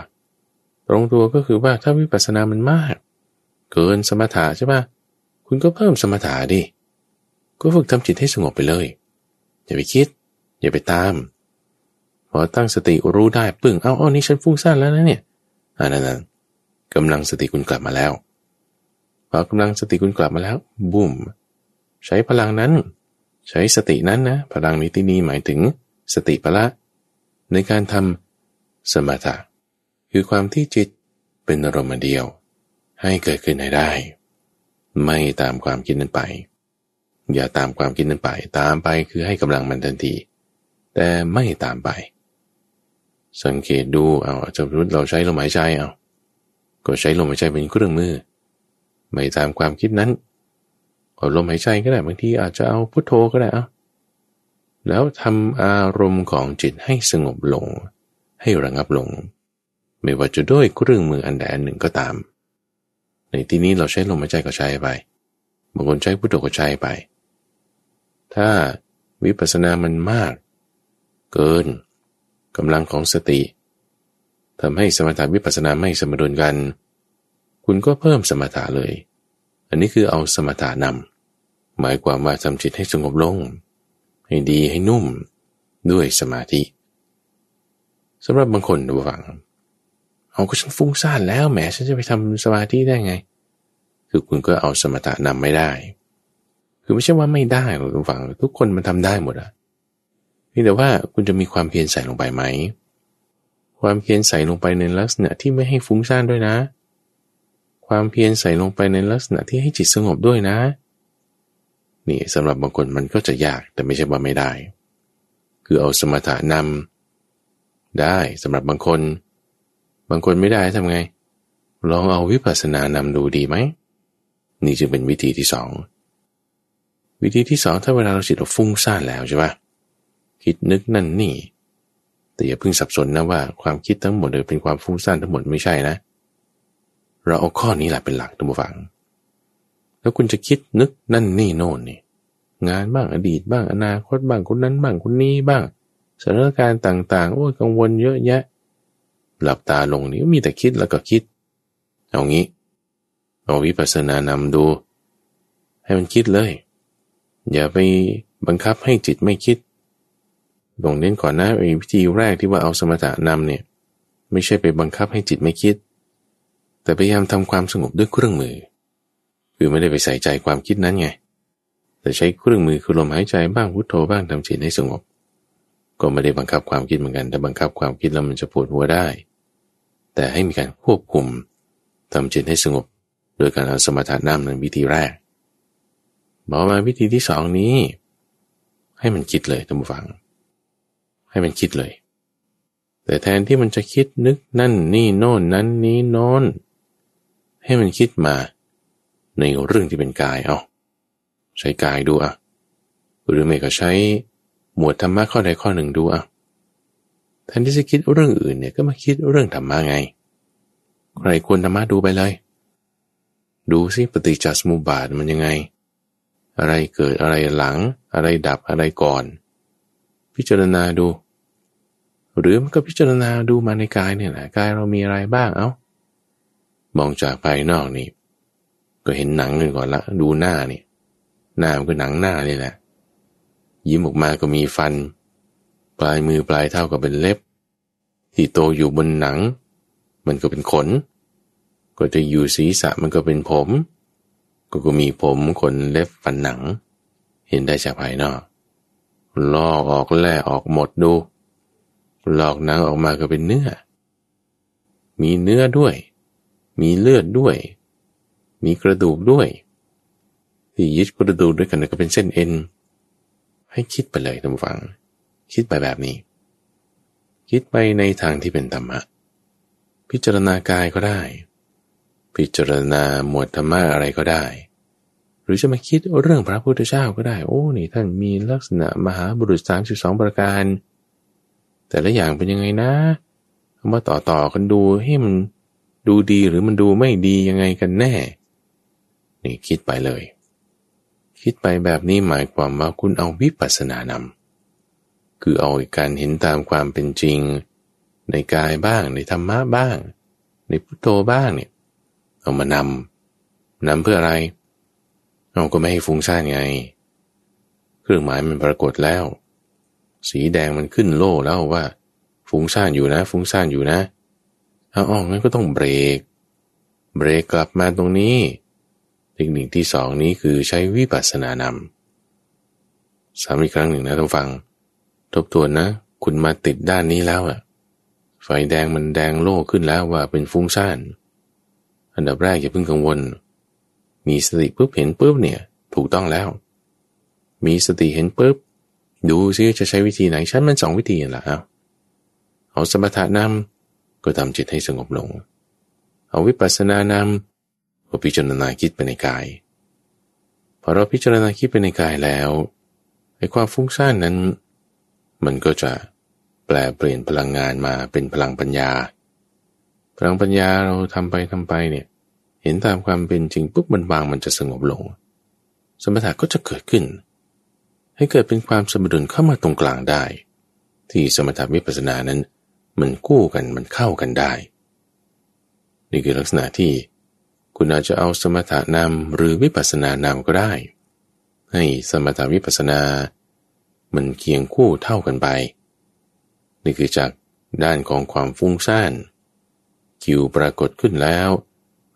ตรงตัวก็คือว่าถ้าวิปัสสนามันมาก เกินสมถะใช่ป่ะคุณก็เพิ่มสมถะดิ ก็ฝึกทำจิตให้สงบไปเลย อย่าไปคิด อย่าไปตาม พอตั้งสติรู้ได้ปึ้ง เอาเอานี้ฉันฟุ้งซ่านแล้วนะเนี่ยอันนั้นกำลังสติคุณกลับมาแล้ว พอกำลังสติคุณกลับมาแล้วบุ้มใช้พลังนั้น ใช้สตินั้นนะพลังนิตินีหมายถึงสติพละ ในการทำสมถะคือความที่จิตเป็นอารมณ์เดียว ให้เกิดขึ้นให้ได้ ไม่ตามความคิดนั้นไป อย่าตามความคิดนั้นไป ตามไปคือให้กำลังมันทันที แต่ไม่ตามไป สังเกตดูเอาสมมติเราใช้ลมหายใจเอาก็ใช้ลมหายใจเป็นเครื่องมือ ไม่ตามความคิดนั้นเอาลมหายใจก็ได้บางทีอาจจะเอาพุทโธก็ได้เอาแล้วทำอารมณ์ของจิตให้สงบลง ให้ระงับลง ไม่ว่าจะด้วยเครื่องมืออันใดอันหนึ่งก็ตาม ในที่นี้เราใช้ลมหายใจก็ใช้ไปบางคนใช้พุทโธก็ใช้ไป ถ้าวิปัสสนามันมาก เกินกำลังของสติทำให้สมถะวิปัสสนาไม่สมดุลกัน คุณก็เพิ่มสมถะเลย อันนี้คือเอาสมถะนำหมายความว่าทำจิตให้สงบลง ให้ดีให้นุ่มด้วยสมาธิสำหรับบางคนดูฟังเอาก็ฉันฟุ้งซ่านแล้วแหมฉันจะไปทำสมาธิได้ไง คือคุณก็เอาสมถะนำไม่ได้ คือไม่ใช่ว่าไม่ได้คุณฟังทุกคนมันทำได้หมดอะเพียงแต่ว่าคุณจะมีความเพียรใส่ลงไปไหมคความเพียรใส่ลงไปในลักษณะที่ไม่ให้ฟุ้งซ่านด้วยนะ ความเพียรใส่ลงไปในลักษณะที่ให้จิตสงบด้วยนะ นี่สำหรับบางคนมันก็จะยากแต่ไม่ใช่ว่าไม่ได้ คือเอาสมถะนำได้สำหรับบางคน บางคนไม่ได้ทำไง ลองเอาวิปัสสนานำดูดีไหม นี่จึงเป็นวิธีที่สอง วิธีที่สองถ้าเวลาเราจิตเราฟุ้งซ่านแล้วใช่ปะคิดนึกนั่นนี่ แต่อย่าเพิ่งสับสนนะว่าความคิดทั้งหมดเลยเป็นความฟุ้งซ่านทั้งหมดไม่ใช่นะ เราเอาข้อนี้แหละเป็นหลักตัวฝัง แล้วคุณจะคิดนึกนั่นนี่โน่นนี่งานบ้างอดีตบ้างอนาคตบ้างคนนั้นบ้างคนนี้บ้างสถานการณ์ต่าง ๆ โอ้ยกังวลเยอะแยะ หลับตาลงนี่มีแต่คิดแล้วก็คิด เอางี้ เอาวิปัสสนานำดู ให้มันคิดเลย อย่าไปบังคับให้จิตไม่คิดลงเน้นก่อนนะไอ้วิธีแรกที่ว่าเอาสมถะนำเนี่ย ไม่ใช่ไปบังคับให้จิตไม่คิด แต่พยายามทำความสงบด้วยเครื่องมือ คือไม่ได้ไปใส่ใจความคิดนั้นไง แต่ใช้เครื่องมือคือลมหายใจบ้างพุทโธบ้างทำจิตให้สงบ ก็ไม่ได้บังคับความคิดเหมือนกัน แต่บังคับความคิดแล้วมันจะปวดหัวได้ แต่ให้มีการควบคุมทำจิตให้สงบ โดยการเอาสมถะนำในวิธีแรก บอกมาวิธีที่สองนี้ ให้มันคิดเลยท่านผู้ฟัง ให้มันคิดเลย แต่แทนที่มันจะคิดนึกนั่นนี่โน่นนั้นนี้โน้นให้มันคิดมา ในเรื่องที่เป็นกายเอาใช้กายดูอะ หรือไม่ก็ใช้หมวดธรรมะข้อใดข้อหนึ่งดูอะแทนที่จะคิดเรื่องอื่นเนี่ยก็มาคิดเรื่องธรรมะไง ใครควรธรรมะดูไปเลย ดูสิปฏิจจสมุปบาทมันยังไง อะไรเกิดอะไรหลัง อะไรดับอะไรก่อน พิจารณาดู หรือมันก็พิจารณาดูมาในกายเนี่ยแหละกายเรามีอะไรบ้างเอา้ามองจากภายนอกนี่ก็เห็นหนังกันก่อนละ ดูหน้านี่หน้ามันก็หนังหน้านี่แหละ ยิ้มออกมาก็มีฟัน ปลายมือปลายเท้าก็เป็นเล็บ ที่โตอยู่บนหนัง มันก็เป็นขน ก็จะอยู่ศีรษะมันก็เป็นผม ก็กมีผมขนเล็บฟันหนัง เห็นได้จากภายนอก ลอกออกแล่ออกหมดดู ลอกหนังออกมาก็เป็นเนื้อ มีเนื้อด้วย มีเลือดด้วย มีกระดูกด้วย ที่ยึดกระดูกด้วยกันก็เป็นเส้นเอ็น ให้คิดไปเลยท่านฟัง คิดไปแบบนี้ คิดไปในทางที่เป็นธรรมะ พิจารณากายก็ได้ พิจารณาหมวดธรรมะอะไรก็ได้ หรือจะมาคิดเรื่องพระพุทธเจ้าก็ได้ โอ้นี่ท่านมีลักษณะมหาบุรุษสามสิบสองประการ แต่ละอย่างเป็นยังไงนะมาต่อต่อกันดูให้มันดูดีหรือมันดูไม่ดียังไงกันแน่ นี่คิดไปเลย คิดไปแบบนี้หมายความว่าคุณเอาวิปัสสนานำคือเอาการเห็นตามความเป็นจริง ในกายบ้างในธรรมะบ้าง ในพุทโธบ้างเนี่ย เอามานำนำเพื่ออะไร เอาก็ไม่ให้ฟุ้งซ่านไง เครื่องหมายมันปรากฏแล้ว สีแดงมันขึ้นโล่แล้วว่า ฟุ้งซ่านอยู่นะ ฟุ้งซ่านอยู่นะเอาออกงั้นก็ต้องเบรก เบรกกลับมาตรงนี้ เทคนิคที่สองนี้คือใช้วิปัสสนานำสามอีกครั้งหนึ่งนะท่านฟัง ทบทวนนะ คุณมาติดด้านนี้แล้วอะไฟแดงมันแดงโล่ขึ้นแล้วว่าเป็นฟุ้งซ่าน อันดับแรกอย่าเพิ่งกังวล มีสติปุ๊บเห็นปุ๊บเนี่ย ถูกต้องแล้ว มีสติเห็นปุ๊บดูซิจะใช้วิธีไหนฉันมันสองวิธีแหละเอาเอาสมถะนำก็ทำจิตให้สงบลง เอาวิปัสสนานำก็พิจารณาคิดไปในกายพอเราพิจารณาคิดไปในกายแล้วไอ้ความฟุ้งซ่านนั้น มันก็จะแปลเปลี่ยนพลังงานมาเป็นพลังปัญญา ลังปัญญาเราทำไปทำไปเนี่ย เห็นตามความเป็นจริงปุ๊บมันวางมันจะสงบลง สมถะก็จะเกิดขึ้น ให้เกิดเป็นความสมดุลเข้ามาตรงกลางได้ ที่สมถะวิปัสสนานั้น มันกู้กันมันเข้ากันได้ นี่คือลักษณะที่คุณอาจจะเอาสมถะนำหรือวิปัสสนานำก็ได้ ให้สมถะวิปัสสนา มันเคียงคู่เท่ากันไป นี่คือจากด้านของความฟุ้งซ่าน คิวปรากฏขึ้นแล้ว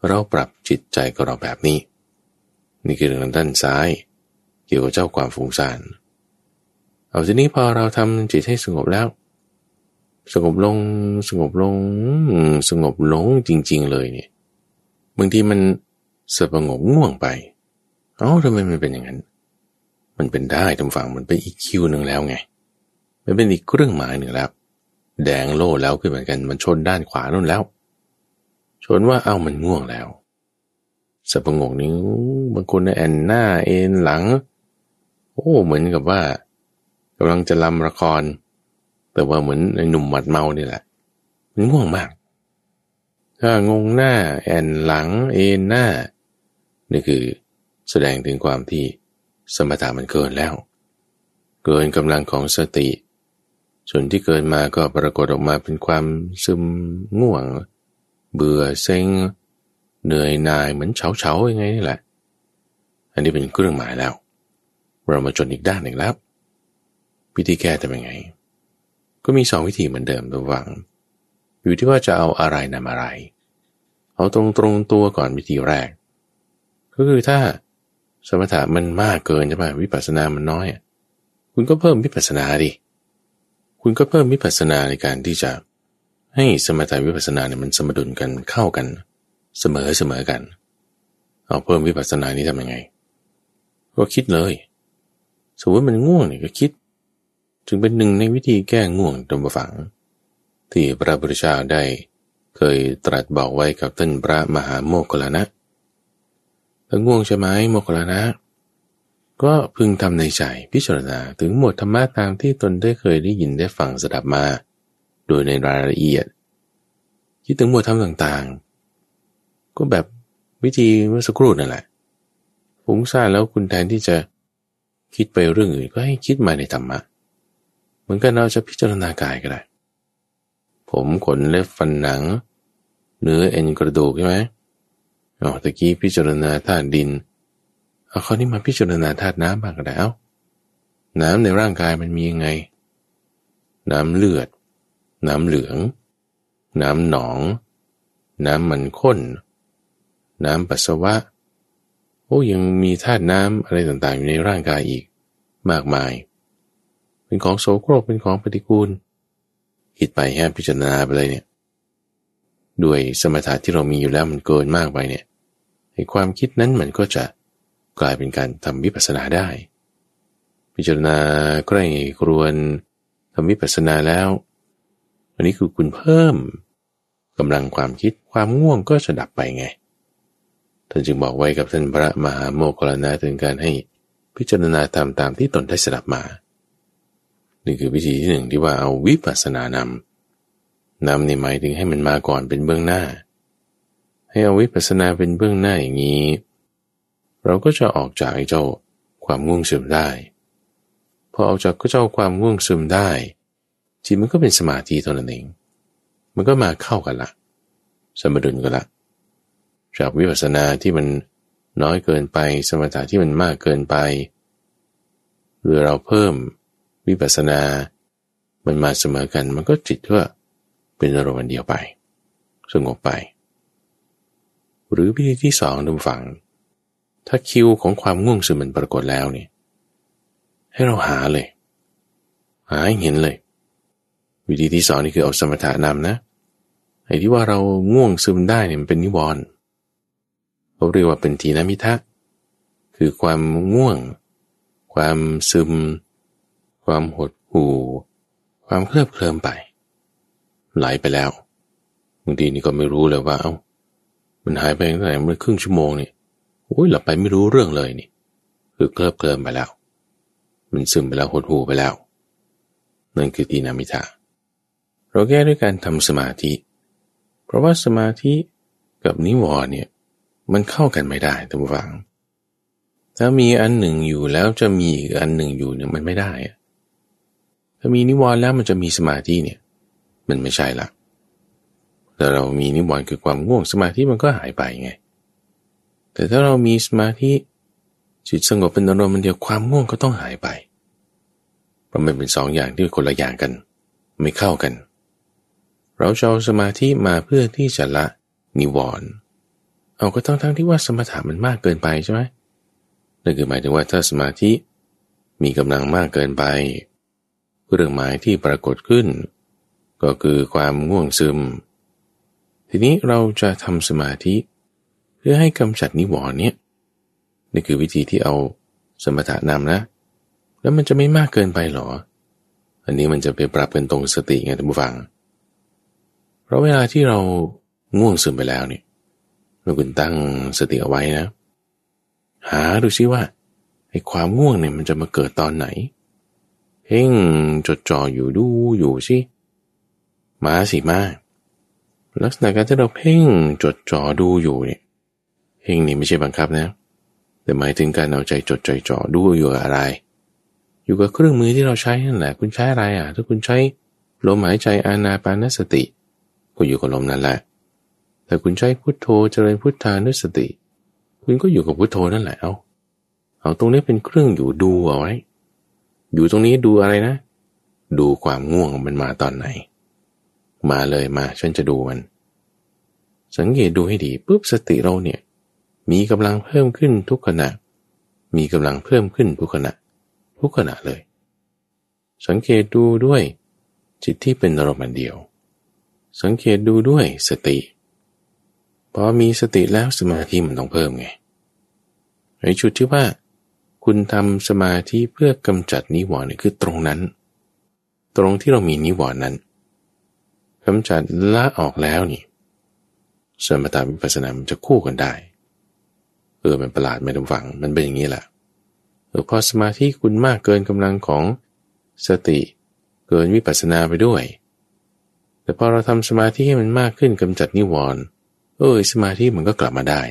เราปรับจิตใจกับเราแบบนี้ นี่คือทางด้านซ้าย เกี่ยวกับเจ้าความฟุ้งซ่านเอาทีนี้พอเราทำจิตให้สงบแล้ว สงบลงสงบลง สงบลงจริง ๆ เลยเนี่ยบางทีมันสงบง่วงไปเอ้าทำไมมันเป็นอย่างนั้น มันเป็นได้ทำฝั่งมันเป็นอีกคิวหนึ่งแล้วไง มันเป็นอีกเครื่องหมายหนึ่งแล้ว แดงโล่แล้วขึ้นเหมือนกัน มันชนด้านขวานู่นแล้ว ชนว่าเอ้ามันง่วงแล้วสะงกนิ้บางคนแอนหน้าเอ็นหลัง โอ้เหมือนกับว่ากำลังจะลำละคร แต่ว่าเหมือนในหนุ่มหมัดเมานี่แหละ มันง่วงมาก ถ้างงหน้าแอนหลังเอ็นหน้า นี่คือแสดงถึงความที่สมถะมันเกินแล้ว เกินกำลังของสติ ส่วนที่เกินมาก็ปรากฏออกมาเป็นความซึมง่วง เบื่อเซ็ง เหนื่อยนายเหมือนเฉาเฉายังไงนี่แหละ อันนี้เป็นเครื่องหมายแล้ว เรามาจนอีกด้านหนึ่งแล้ว วิธีแก้จะเป็นไง ก็มีสองวิธีเหมือนเดิมระหว่างอยู่ที่ว่าจะเอาอะไรนำอะไร เอาตรงตรงตัวก่อนวิธีแรก ก็คือถ้าสมถะมันมากเกินใช่ไหมวิปัสสนามันน้อย คุณก็เพิ่มวิปัสสนาดิ คุณก็เพิ่มวิปัสสนาในการที่จะ ให้สมถะวิปัสสนาเนี่ยมันสมดุลกันเข้ากัน เสมอเสมอกัน เอาเพิ่มวิปัสสนานี้ทำยังไง ก็คิดเลย สมมติมันง่วงเนี่ยก็คิด จึงเป็นหนึ่งในวิธีแก้ง่วงตรงฝัง ที่พระพุทธเจ้าได้เคยตรัสบอกไว้กับท่านพระมหาโมคคลานะถ้าง่วงใช่ไหมโมคคลานะก็พึงทำในใจพิจารณาถึงหมวดธรรมะตามที่ตนได้เคยได้ยินได้ฟังสดับมา โดยในรายละเอียด คิดถึงหมวดธรรมต่างๆ ก็แบบวิธีเมื่อสักครู่นั่นแหละฟุ้งซ่านแล้วคุณแทนที่จะคิดไปเรื่องอื่นก็ให้คิดมาในธรรมะ เหมือนกันเราจะพิจารณากายก็ได้ ผมขนเล็บฟันหนัง เนื้อเอ็นกระดูกใช่ไหมอ๋อตะกี้พิจารณาธาตุดิน เอาข้อนี้มาพิจารณาธาตุน้ำบ้างก็ได้เอาน้ำในร่างกายมันมียังไง น้ำเลือด น้ำเหลือง น้ำหนอง น้ำมันข้น น้ำปัสสาวะ โอ้ยังมีธาตุน้ำอะไรต่างๆ อยู่ในร่างกายอีก มากมาย เป็นของโสโครกเป็นของปฏิกูล คิดไปแฮพิจารณาไปเลยเนี่ย ด้วยสมถะที่เรามีอยู่แล้วมันเกินมากไปเนี่ยไอ้ความคิดนั้นมันก็จะกลายเป็นการทำวิปัสสนาได้ พิจารณาใกล้ครวนทำวิปัสสนาแล้ว อันนี้คือคุณเพิ่มกำลังความคิดความง่วงก็จะดับไปไง ท่านจึงบอกไว้กับท่านพระมหาโมคลนะถึงการให้พิจารณาตามตามที่ตนได้สดับมา นี่คือวิธีที่หนึ่งที่ว่าเอาวิปัสสนานำนำในหมายถึงให้มันมาก่อนเป็นเบื้องหน้า ให้เอาวิปัสสนาเป็นเบื้องหน้าอย่างนี้ เราก็จะออกจากไอ้เจ้าความง่วงซึมได้ พอออกจากก็เจ้าความง่วงซึมได้ จิตมันก็เป็นสมาธิเท่านั้นเอง มันก็มาเข้ากันละสมดุลกันละ จากวิปัสสนาที่มันน้อยเกินไปสมถะที่มันมากเกินไป หรือเราเพิ่มวิปัสสนา มันมาเสมอกัน มันก็จิตก็เป็นอารมณ์เดียวไป สงบไป หรือวิธีที่สองดูฝัง ถ้าคิวของความง่วงซึมมันปรากฏแล้วเนี่ยให้เราหาเลย หาให้เห็นเลย วิธีที่สองนี่คือเอาสมถะนำนะไอ้ที่ว่าเราง่วงซึมได้เนี่ยมันเป็นนิวรณ์เขาเรียกว่าเป็นทีนมิทะคือความง่วง ความซึม ความหดหู่ ความเคลิบเคลิมไป ไหลไปแล้วบางทีนี่ก็ไม่รู้เลยว่าเอา้ามันหายไปตั้งแต่เมื่อครึ่งชั่วโมงนี่โอ้ยหลับไปไม่รู้เรื่องเลยนี่ คือเคลิบเคลิมไปแล้ว มันซึมไปแล้วหดหู่ไปแล้ว นั่นคือทีนามิทะ เราแก้ด้วยการทำสมาธิ เพราะว่าสมาธิกับนิวรณ์เนี่ยมันเข้ากันไม่ได้ท่านผู้ฟัง ถ้ามีอันหนึ่งอยู่แล้วจะมีอีกอันหนึ่งอยู่เนี่ยมันไม่ได้ ถ้ามีนิวรณ์แล้วมันจะมีสมาธิเนี่ย มันไม่ใช่ละแต่เรามีนิวรณ์คือความง่วงสมาธิมันก็หายไปไง แต่ถ้าเรามีสมาธิจิตสงบเป็นอารมณ์มันเดียวความง่วงก็ต้องหายไป เพราะมันเป็นสองอย่างที่คนละอย่างกัน ไม่เข้ากัน เราจะเอาสมาธิมาเพื่อที่จะละนิวรณ์เอาก็ต้องทั้งที่ว่าสมถะมันมากเกินไปใช่ไหมนั่นคือหมายถึงว่าถ้าสมาธิมีกำลังมากเกินไปเรื่องหมายที่ปรากฏขึ้น ก็คือความง่วงซึม ทีนี้เราจะทำสมาธิ เพื่อให้กำจัดนิวรณ์เนี่ยนี่คือวิธีที่เอาสมถะนำนะ แล้วมันจะไม่มากเกินไปหรอ อันนี้มันจะไปปรับกันตรงสติไงท่านผู้ฟัง เพราะเวลาที่เราง่วงซึมไปแล้วเนี่ยเราคุณตั้งสติเอาไว้นะ หาดูซิว่าไอ้ความง่วงเนี่ยมันจะมาเกิดตอนไหนเพ่งจดจ่ออยู่ดูอยู่สิมาสิมาลักษณะการที่เราเพ่งจดจ่อดูอยู่เนี่ยเพ่งนี่ไม่ใช่บังคับนะ แต่หมายถึงการเอาใจจดใจจ่อดูอยู่กับอะไร อยู่กับเครื่องมือที่เราใช้นั่นแหละ คุณใช้อะไรอะ ถ้าคุณใช้ลมหายใจอานาปานสติ ก็อยู่กับลมนั่นแหละ แต่คุณใช้พุทโธเจริญพุทธานุสติ คุณก็อยู่กับพุทโธนั่นแหละเอาเอาตรงนี้เป็นเครื่องอยู่ดูเอาไว้ อยู่ตรงนี้ดูอะไรนะ ดูความง่วงมันมาตอนไหน มาเลยมาฉันจะดูมัน สังเกตดูให้ดีปุ๊บสติเราเนี่ย มีกำลังเพิ่มขึ้นทุกขณะ มีกำลังเพิ่มขึ้นทุกขณะ ทุกขณะเลย สังเกตดูด้วยจิตที่เป็นอารมณ์เดียว สังเกตดูด้วยสติพอมีสติแล้วสมาธิมันต้องเพิ่มไงในจุดที่ว่า คุณทำสมาธิเพื่อกำจัดนิวรณ์คือตรงนั้น ตรงที่เรามีนิวรณ์นั้นกำจัดละออกแล้วนี่สมถะวิปัสสนามันจะคู่กันได้ เออมันประหลาดไม่ต้องฟัง มันเป็นอย่างนี้แหละเออพอสมาธิคุณมากเกินกำลังของสติเกินวิปัสสนาไปด้วย แต่พอเราทำสมาธิให้มันมากขึ้นกำจัดนิวรณ์เออสมาธิมันก็กลับมาได้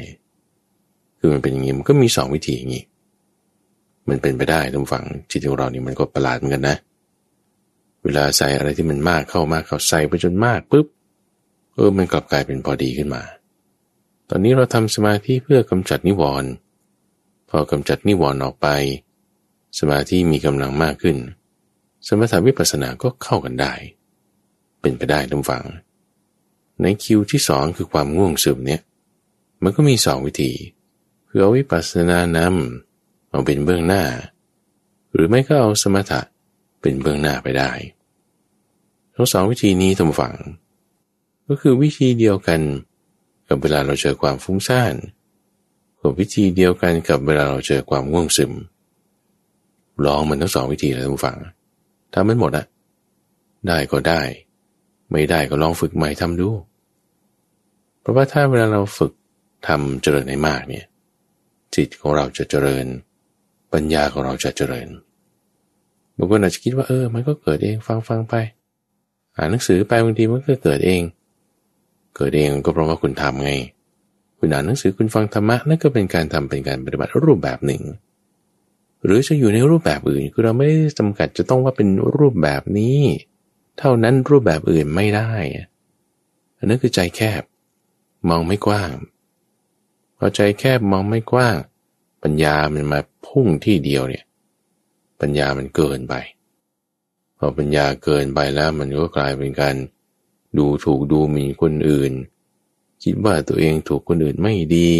คือมันเป็นอย่างนี้มันก็มีสองวิธีอย่างนี้มันเป็นไปได้ทุกฝังจิตของเรานี่มันก็ประหลาดเหมือนกันนะ เวลาใส่อะไรที่มันมากเข้ามากเข้าใส่ไปจนมากปุ๊บเออมันกลับกลายเป็นพอดีขึ้นมา ตอนนี้เราทำสมาธิเพื่อกำจัดนิวรณ์พอกำจัดนิวรณ์ออกไป สมาธิมีกำลังมากขึ้น สมถะวิปัสสนาก็เข้ากันได้ เป็นไปได้ทุกฝัง ในคิวที่สองคือความง่วงซึมเนี่ย มันก็มีสองวิธี คือเอาวิปัสสนานำเอาเป็นเบื้องหน้า หรือไม่ก็เอาสมถะเป็นเบื้องหน้าไปได้ ทั้งสองวิธีนี้ทำฝัง ก็คือวิธีเดียวกันกับเวลาเราเจอความฟุ้งซ่านกับวิธีเดียวกันกับเวลาเราเจอความง่วงซึม ลองมันทั้งสองวิธีเลยทุกฝังทำมันหมดอะได้ก็ได้ ไม่ได้ก็ลองฝึกใหม่ทำดู เพราะว่าถ้าเวลาเราฝึกทำเจริญในมากเนี่ย จิตของเราจะเจริญ ปัญญาของเราจะเจริญบางคนอาจจะคิดว่าเออ มันก็เกิดเองฟังฟังไป อ่านหนังสือไปบางทีมันก็เกิดเอง เกิดเองก็เพราะว่าคุณทำไง คุณอ่านหนังสือคุณฟังธรรมะนั่นก็เป็นการทำเป็นการปฏิบัติรูปแบบหนึ่ง หรือจะอยู่ในรูปแบบอื่นคือเราไม่ได้จำกัดจะต้องว่าเป็นรูปแบบนี้ เท่านั้นรูปแบบอื่นไม่ได้ อันนั้นคือใจแคบ มองไม่กว้างพอใจแคบมองไม่กว้าง ปัญญามันมาพุ่งที่เดียวเนี่ย ปัญญามันเกินไป พอปัญญาเกินไปแล้วมันก็กลายเป็นการดูถูกดูหมิ่นคนอื่น คิดว่าตัวเองถูกคนอื่นไม่ดี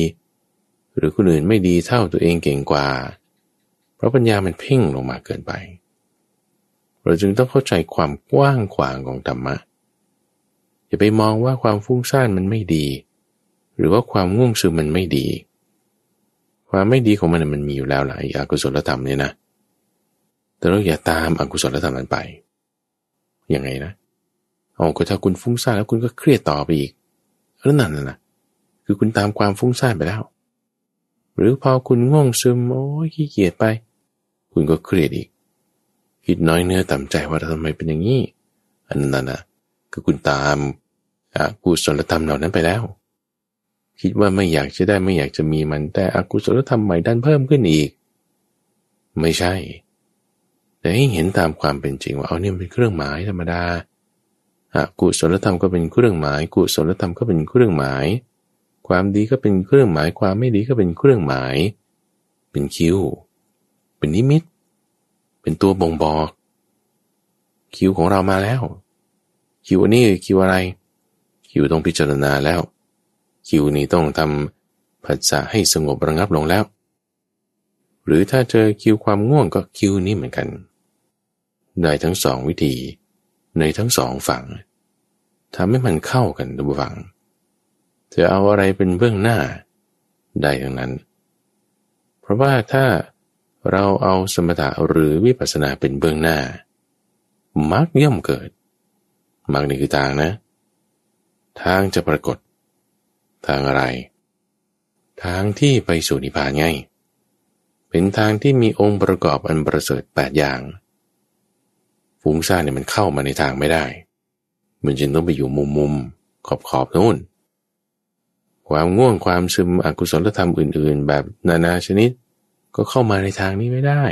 หรือคนอื่นไม่ดีเท่าตัวเองเก่งกว่า เพราะปัญญามันเพ่งลงมาเกินไป เราจึงต้องเข้าใจความกว้างขวางของธรรมะอย่าไปมองว่าความฟุ้งซ่านมันไม่ดี หรือว่าความง่วงซึมมันไม่ดี ความไม่ดีของมันมันมีอยู่แล้วหลายอกุศลธรรมเนี่ยนะ แต่เราอย่าตามอกุศลธรรมนั้นไปยังไงนะเอาก็ถ้าคุณฟุ้งซ่านแล้วคุณก็เครียดต่อไปอีกแล้วนั่นน่ะคือคุณตามความฟุ้งซ่านไปแล้ว หรือพอคุณง่วงซึมโอ้ยขี้เกียจไป คุณก็เครียดอีก คิดน้อยเนื้อต่ำใจว่าทำไมเป็นอย่างนี้ อันนั้นนะคือคุณตามอกุศลธรรมเหล่านั้นไปแล้ว คิดว่าไม่อยากจะได้ไม่อยากจะมีมันแต่อกุศลธรรมใหม่ดันเพิ่มขึ้นอีก ไม่ใช่ แต่ให้เห็นตามความเป็นจริงว่าเอาเนี่ยเป็นเครื่องหมายธรรมดาอกุศลธรรมก็เป็นเครื่องหมายกุศลธรรมก็เป็นเครื่องหมาย ความดีก็เป็นเครื่องหมาย ความไม่ดีก็เป็นเครื่องหมาย เป็นคิวเป็นนิมิต เป็นตัวบ่งบอก คิวของเรามาแล้ว คิวนี้คิวอะไร คิวต้องพิจารณาแล้ว คิวนี้ต้องทำผัสสะให้สงบระงับลงแล้ว หรือถ้าเจอคิวความง่วงก็คิวนี้เหมือนกัน ได้ทั้งสองวิธี ในทั้งสองฝั่งทำให้มันเข้ากันดูฟังจะเอาอะไรเป็นเบื้องหน้าได้ทั้งนั้น เพราะว่าถ้า เราเอาสมถะหรือวิปัสสนาเป็นเบื้องหน้ามักย่อมเกิดมักนี่คือทางนะ ทางจะปรากฏ ทางอะไร ทางที่ไปสู่นิพพานไง เป็นทางที่มีองค์ประกอบอันประเสริฐแปดอย่างฟุ้งซ่านเนี่ยมันเข้ามาในทางไม่ได้ มันจึงต้องไปอยู่มุมมุมขอบขอบนู่น ความง่วงความซึมอกุศลธรรมอื่น ๆ แบบนานาชนิด ก็เข้ามาในทางนี้ไม่ได้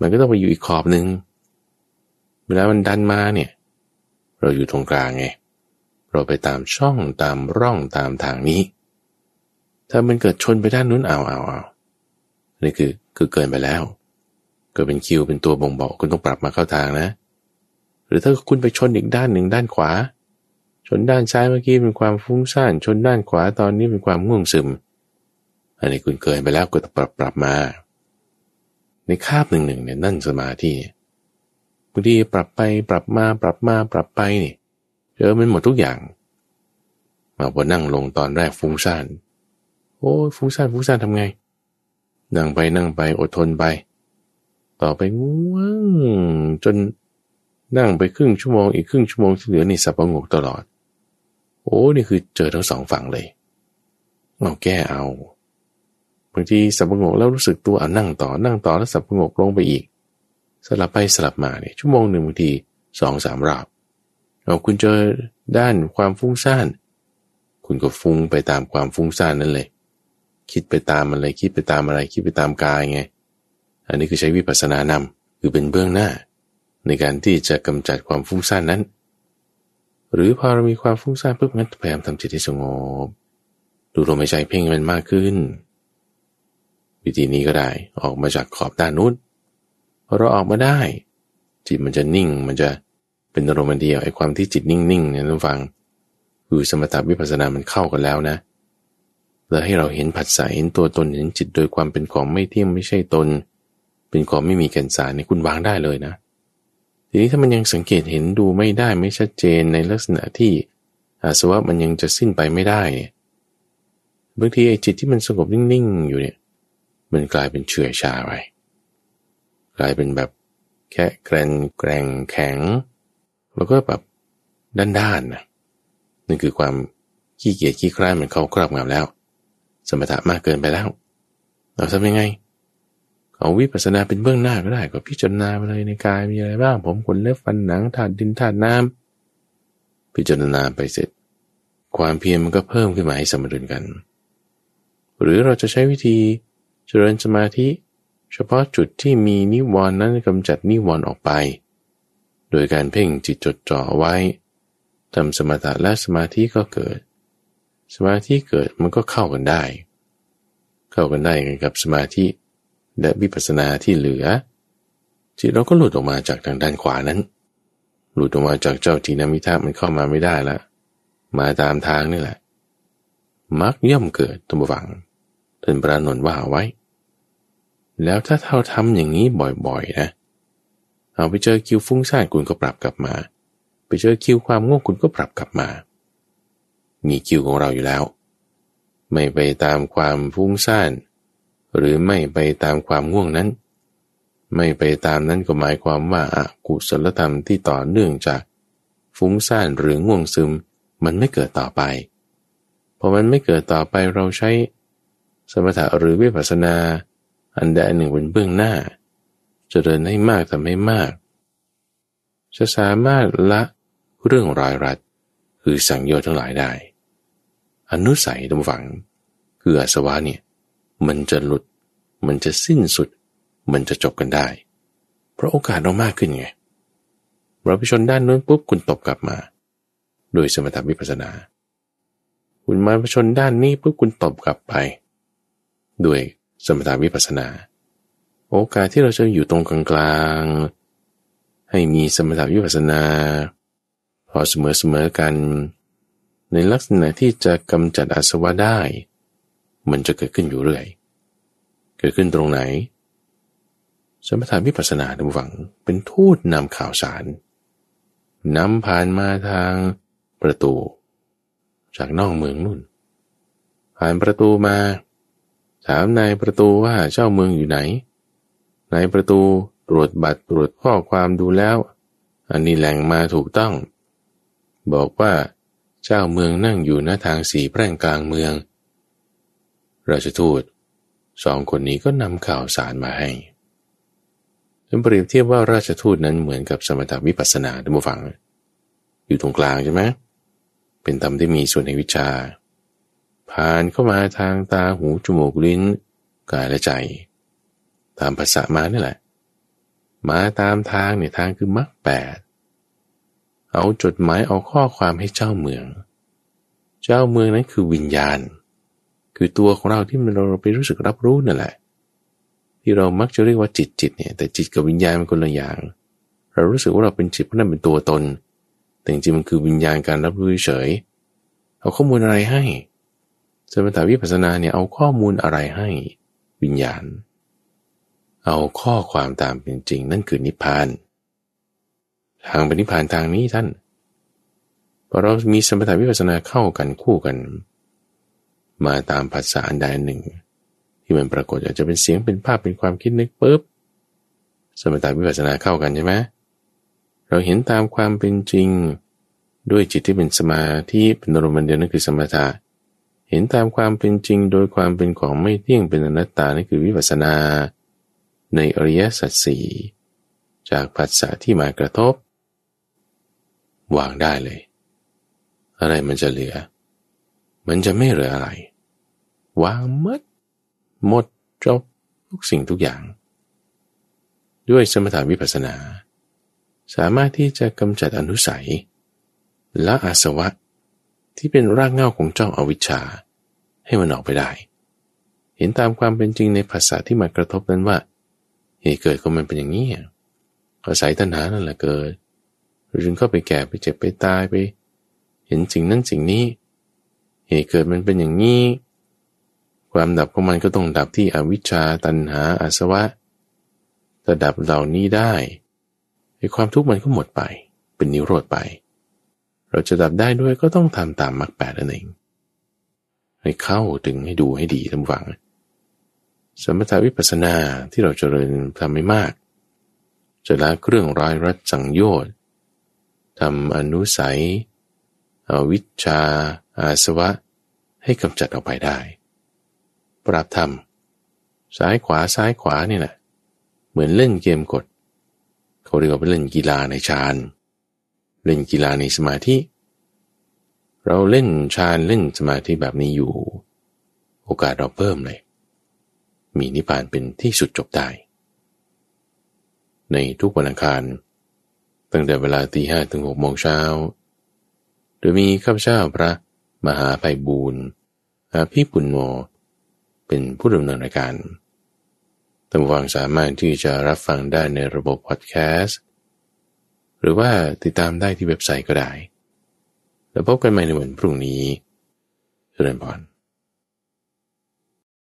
มันก็ต้องไปอยู่อีกขอบหนึ่งเวลามันดันมาเนี่ย เราอยู่ตรงกลางไง เราไปตามช่องตามร่องตามทางนี้ ถ้ามันเกิดชนไปด้านนู้นเอาเอาเอานี่คือคือเกินไปแล้วก็เป็นคิวเป็นตัวบ่งบอกคุณต้องปรับมาเข้าทางนะ หรือถ้าคุณไปชนอีกด้านหนึ่งด้านขวา ชนด้านซ้ายเมื่อกี้เป็นความฟุ้งซ่าน ชนด้านขวาตอนนี้เป็นความง่วงซึม อันนี้คุณเกินไปแล้วก็ต้องปรับปรับมา ในคาบหนึ่งหนึ่งเนี่ยนั่นสมาธิบางทีปรับไปปรับมาปรับมาปรับไปนี่เจอมันหมดทุกอย่าง มาพอนั่งลงตอนแรกฟุ้งซ่านโอ้ฟุ้งซ่านฟุ้งซ่านทำไง นั่งไปนั่งไปอดทนไป ต่อไปง่วงจนนั่งไปครึ่งชั่วโมงอีกครึ่งชั่วโมงที่เหลือนี่สับประงกตลอด โอ้นี่คือเจอทั้งสองฝั่งเลย เราแก้เอา บางทีสับประงกแล้วรู้สึกตัวอ่านั่งต่อนั่งต่อแล้วสับประงกลงไปอีก สลับไปสลับมาเนี่ยชั่วโมงหนึ่งบางทีสองสามรอบเอาคุณเจอด้านความฟุ้งซ่าน คุณก็ฟุ้งไปตามความฟุ้งซ่านนั่นเลย คิดไปตามมันเลยคิดไปตามอะไรคิดไปตามกายไง อันนี้คือใช้วิปัสสนานำคือเป็นเบื้องหน้า ในการที่จะกำจัดความฟุ้งซ่านนั้น หรือพอเรามีความฟุ้งซ่านปุ๊บงั้นพยายามทำจิตให้สงบดูลมหายใจเพ่งมันมากขึ้น วิธีนี้ก็ได้ ออกมาจากขอบด้านนู้นพอเราออกมาได้ จิตมันจะนิ่งมันจะเป็นอารมณ์เดียวไอ้ความที่จิตนิ่งๆเนี่ยต้องฟัง คือสมถะวิปัสสนามันเข้ากันแล้วนะเลยให้เราเห็นผัสสะเห็นตัวตนเห็นจิตโดยความเป็นของไม่เที่ยงไม่ใช่ตน เป็นของไม่มีแก่นสารนี่คุณวางได้เลยนะ ทีนี้ถ้ามันยังสังเกตเห็นดูไม่ได้ไม่ชัดเจนในลักษณะที่อาสวะมันยังจะสิ้นไปไม่ได้บางทีไอ้จิตที่มันสงบนิ่งๆอยู่เนี่ย มันกลายเป็นเฉื่อยชาไปกลายเป็นแบบแค่แกรนแกรงแข็ง แล้วก็แบบด้านๆนะนั่นคือความขี้เกียจขี้คร้านมันเข้าครอบงำแล้ว สมถะมากเกินไปแล้ว เราทำยังไง เอาวิปัสสนาเป็นเบื้องหน้าก็ได้ ก็พิจารณาไปเลยในกายมีอะไรบ้าง ผมขนเล็บฟันหนังธาตุดินธาตุน้ำพิจารณาไปเสร็จ ความเพียรมันก็เพิ่มขึ้นมาให้สมดุลกัน หรือเราจะใช้วิธี เจริญสมาธิ เฉพาะจุดที่มีนิวรณ์นั้นกำจัดนิวรณ์ออกไป โดยการเพ่งจิตจดจ่อไว้ทำสมถะและสมาธิก็เกิด สมาธิเกิดมันก็เข้ากันได้ เข้ากันได้กันกับสมาธิ และวิปัสสนาที่เหลือ จิตเราก็หลุดออกมาจากทางด้านขวานั้น หลุดออกมาจากเจ้าทีนามิทามันเข้ามาไม่ได้ละ มาตามทางนี่แหละมักย่อมเกิดตัมวัง ท่านปรานนว่าไว้ แล้วถ้าเราทำอย่างนี้บ่อยๆนะ เอาไปเจอคิวฟุ้งซ่านคุณก็ปรับกลับมา ไปเจอคิวความง่วงคุณก็ปรับกลับมา มีคิวของเราอยู่แล้ว ไม่ไปตามความฟุ้งซ่าน หรือไม่ไปตามความง่วงนั้น ไม่ไปตามนั้นก็หมายความว่าอากุศลธรรมที่ต่อเนื่องจากฟุ้งซ่านหรือง่วงซึมมันไม่เกิดต่อไปพอมันไม่เกิดต่อไปเราใช้ สมถะหรือวิปัสสนา อันใดอันหนึ่งเป็นเบื้องหน้าจเจริญให้มากทำให้มาก จะสามารถละเรื่องรายรัดคือสังโยชน์ทั้งหลายได้ อนุสัยตำฝัง คืออาสวะเนี่ยมันจะหลุด มันจะสิ้นสุด มันจะจบกันได้ เพราะโอกาสเรามากขึ้นไงเราไปชนด้านนู้นปุ๊บคุณตบกลับมา โดยสมถวิปัสนา คุณมาไปชนด้านนี้ปุ๊บคุณตบกลับไป ด้วยสมถาวิปัสนา โอกาสที่เราจะอยู่ตรงกลางๆให้มีสมถาวิปัสนา พอเสมอๆกัน ในลักษณะที่จะกำจัดอาสวะได้ มันจะเกิดขึ้นอยู่เรื่อย เกิดขึ้นตรงไหน สมถะวิปัสสนาทุกฝังเป็นทูตนำข่าวสารนำผ่านมาทางประตู จากนอกเมืองนู่น ผ่านประตูมา ถามนายประตูว่าเจ้าเมืองอยู่ไหน นายประตูตรวจบัตรตรวจข้อความดูแล้ว อันนี้แหล่งมาถูกต้อง บอกว่า เจ้าเมืองนั่งอยู่หน้าทางสีแพร่งกลางเมือง ราชทูตสองคนนี้ก็นำข่าวสารมาให้ฉันเปรียบเทียบว่าราชทูตนั้นเหมือนกับสมถวิปัสสนาท่านผู้ฟัง อยู่ตรงกลางใช่ไหมเป็นธรรมที่มีส่วนในวิชา ผ่านเข้ามาทางตาหูจมูกลิ้น กายและใจ ตามภาษามานี่แหละ มาตามทางเนี่ยทางคือมรรคแปดเอาจดหมายเอาข้อความให้เจ้าเมือง เจ้าเมืองนั้นคือวิญญาณ คือตัวของเราที่มันเราไปรู้สึกรับรู้นั่นแหละ ที่เรามักจะเรียกว่าจิตจิตเนี่ยแต่จิตกับวิญญาณมันคนละอย่าง เรารู้สึกว่าเราเป็นจิตเพราะนั่นเป็นตัวตน แต่จริงๆมันคือวิญญาณการรับรู้เฉยเอาข้อมูลอะไรให้ สมถาวิปัสสนาเนี่ยเอาข้อมูลอะไรให้วิญญาณ เอาข้อความตามเป็นจริง นั่นคือนิพพาน ทางปฏิพานทางนี้ท่านพอเรามีสมถะวิปัสสนาเข้ากันคู่กัน มาตามภาษาอันใดหนึ่ง ที่มันปรากฏอาจจะเป็นเสียงเป็นภาพเป็นความคิดนึกปุ๊บสมถะวิปัสสนาเข้ากันใช่ไหมเราเห็นตามความเป็นจริงด้วยจิตที่เป็นสมาธิเป็นอารมณ์เดียวนั่นคือสมถะ เห็นตามความเป็นจริงโดยความเป็นของไม่เที่ยงเป็นอนัตตานั่นคือวิปัสสนา ในอริยสัจสี่จากภาษาที่มากระทบ วางได้เลย อะไรมันจะเหลือ มันจะไม่เหลืออะไร วางหมดหมดจบทุกสิ่งทุกอย่าง ด้วยสมถาวิปัสสนา สามารถที่จะกำจัดอนุสัย และอาสวะ ที่เป็นรากเหง้าของเจ้าอาวิชชา ให้มันออกไปได้ เห็นตามความเป็นจริงในภาษาที่มากระทบนั้นว่าเหตุเกิดก็มันเป็นอย่างนี้อาศัยตัณหานั่นแหละเกิดจึงเข้าไปแก่ไปเจ็บไปตายไป เห็นสิ่งนั้นสิ่งนี้ เหตุเกิดมันเป็นอย่างนี้ ความดับของมันก็ต้องดับที่อวิชชาตัณหาอาสวะถ้าดับเหล่านี้ได้ความทุกข์มันก็หมดไป เป็นนิโรธไป เราจะดับได้ด้วยก็ต้องทำตามมรรคแปดนั่นเองให้เข้าถึงให้ดูให้ดีทั้งฝัง สมถาวิปัสสนาที่เราจเจริญทำไม่มาก จะละเครื่องร้ายรัดสังโยชน์ทำอนุสัยอวิชชา อาสวะ ให้กำจัดออกไปได้ ปรับทำซ้ายขวาซ้ายขวานี่แหละเหมือนเล่นเกมกด เขาเรียกว่าเป็นเล่นกีฬาในฌานเเล่นกีฬาในสมาธิ เราเล่นฌานเล่นสมาธิแบบนี้อยู่ โอกาสเราเพิ่มเลย มีนิพพานเป็นที่สุดจบได้ ในทุกวันอังคาร ตั้งแต่เวลาตีห้ถึงหกโมงเช้าโดยมีข้าพเจ้าพระมหาไพบูรณ์อาภิปุณโญเป็นผู้ดำเนินรายการท่านฟังสามารถที่จะรับฟังได้ในระบบพอดแคสต์ รือว่าติดตามได้ที่เว็บไซต์ก็ได้ แล้วพบกันใหม่ในวันพรุ่งนี้เจริญพร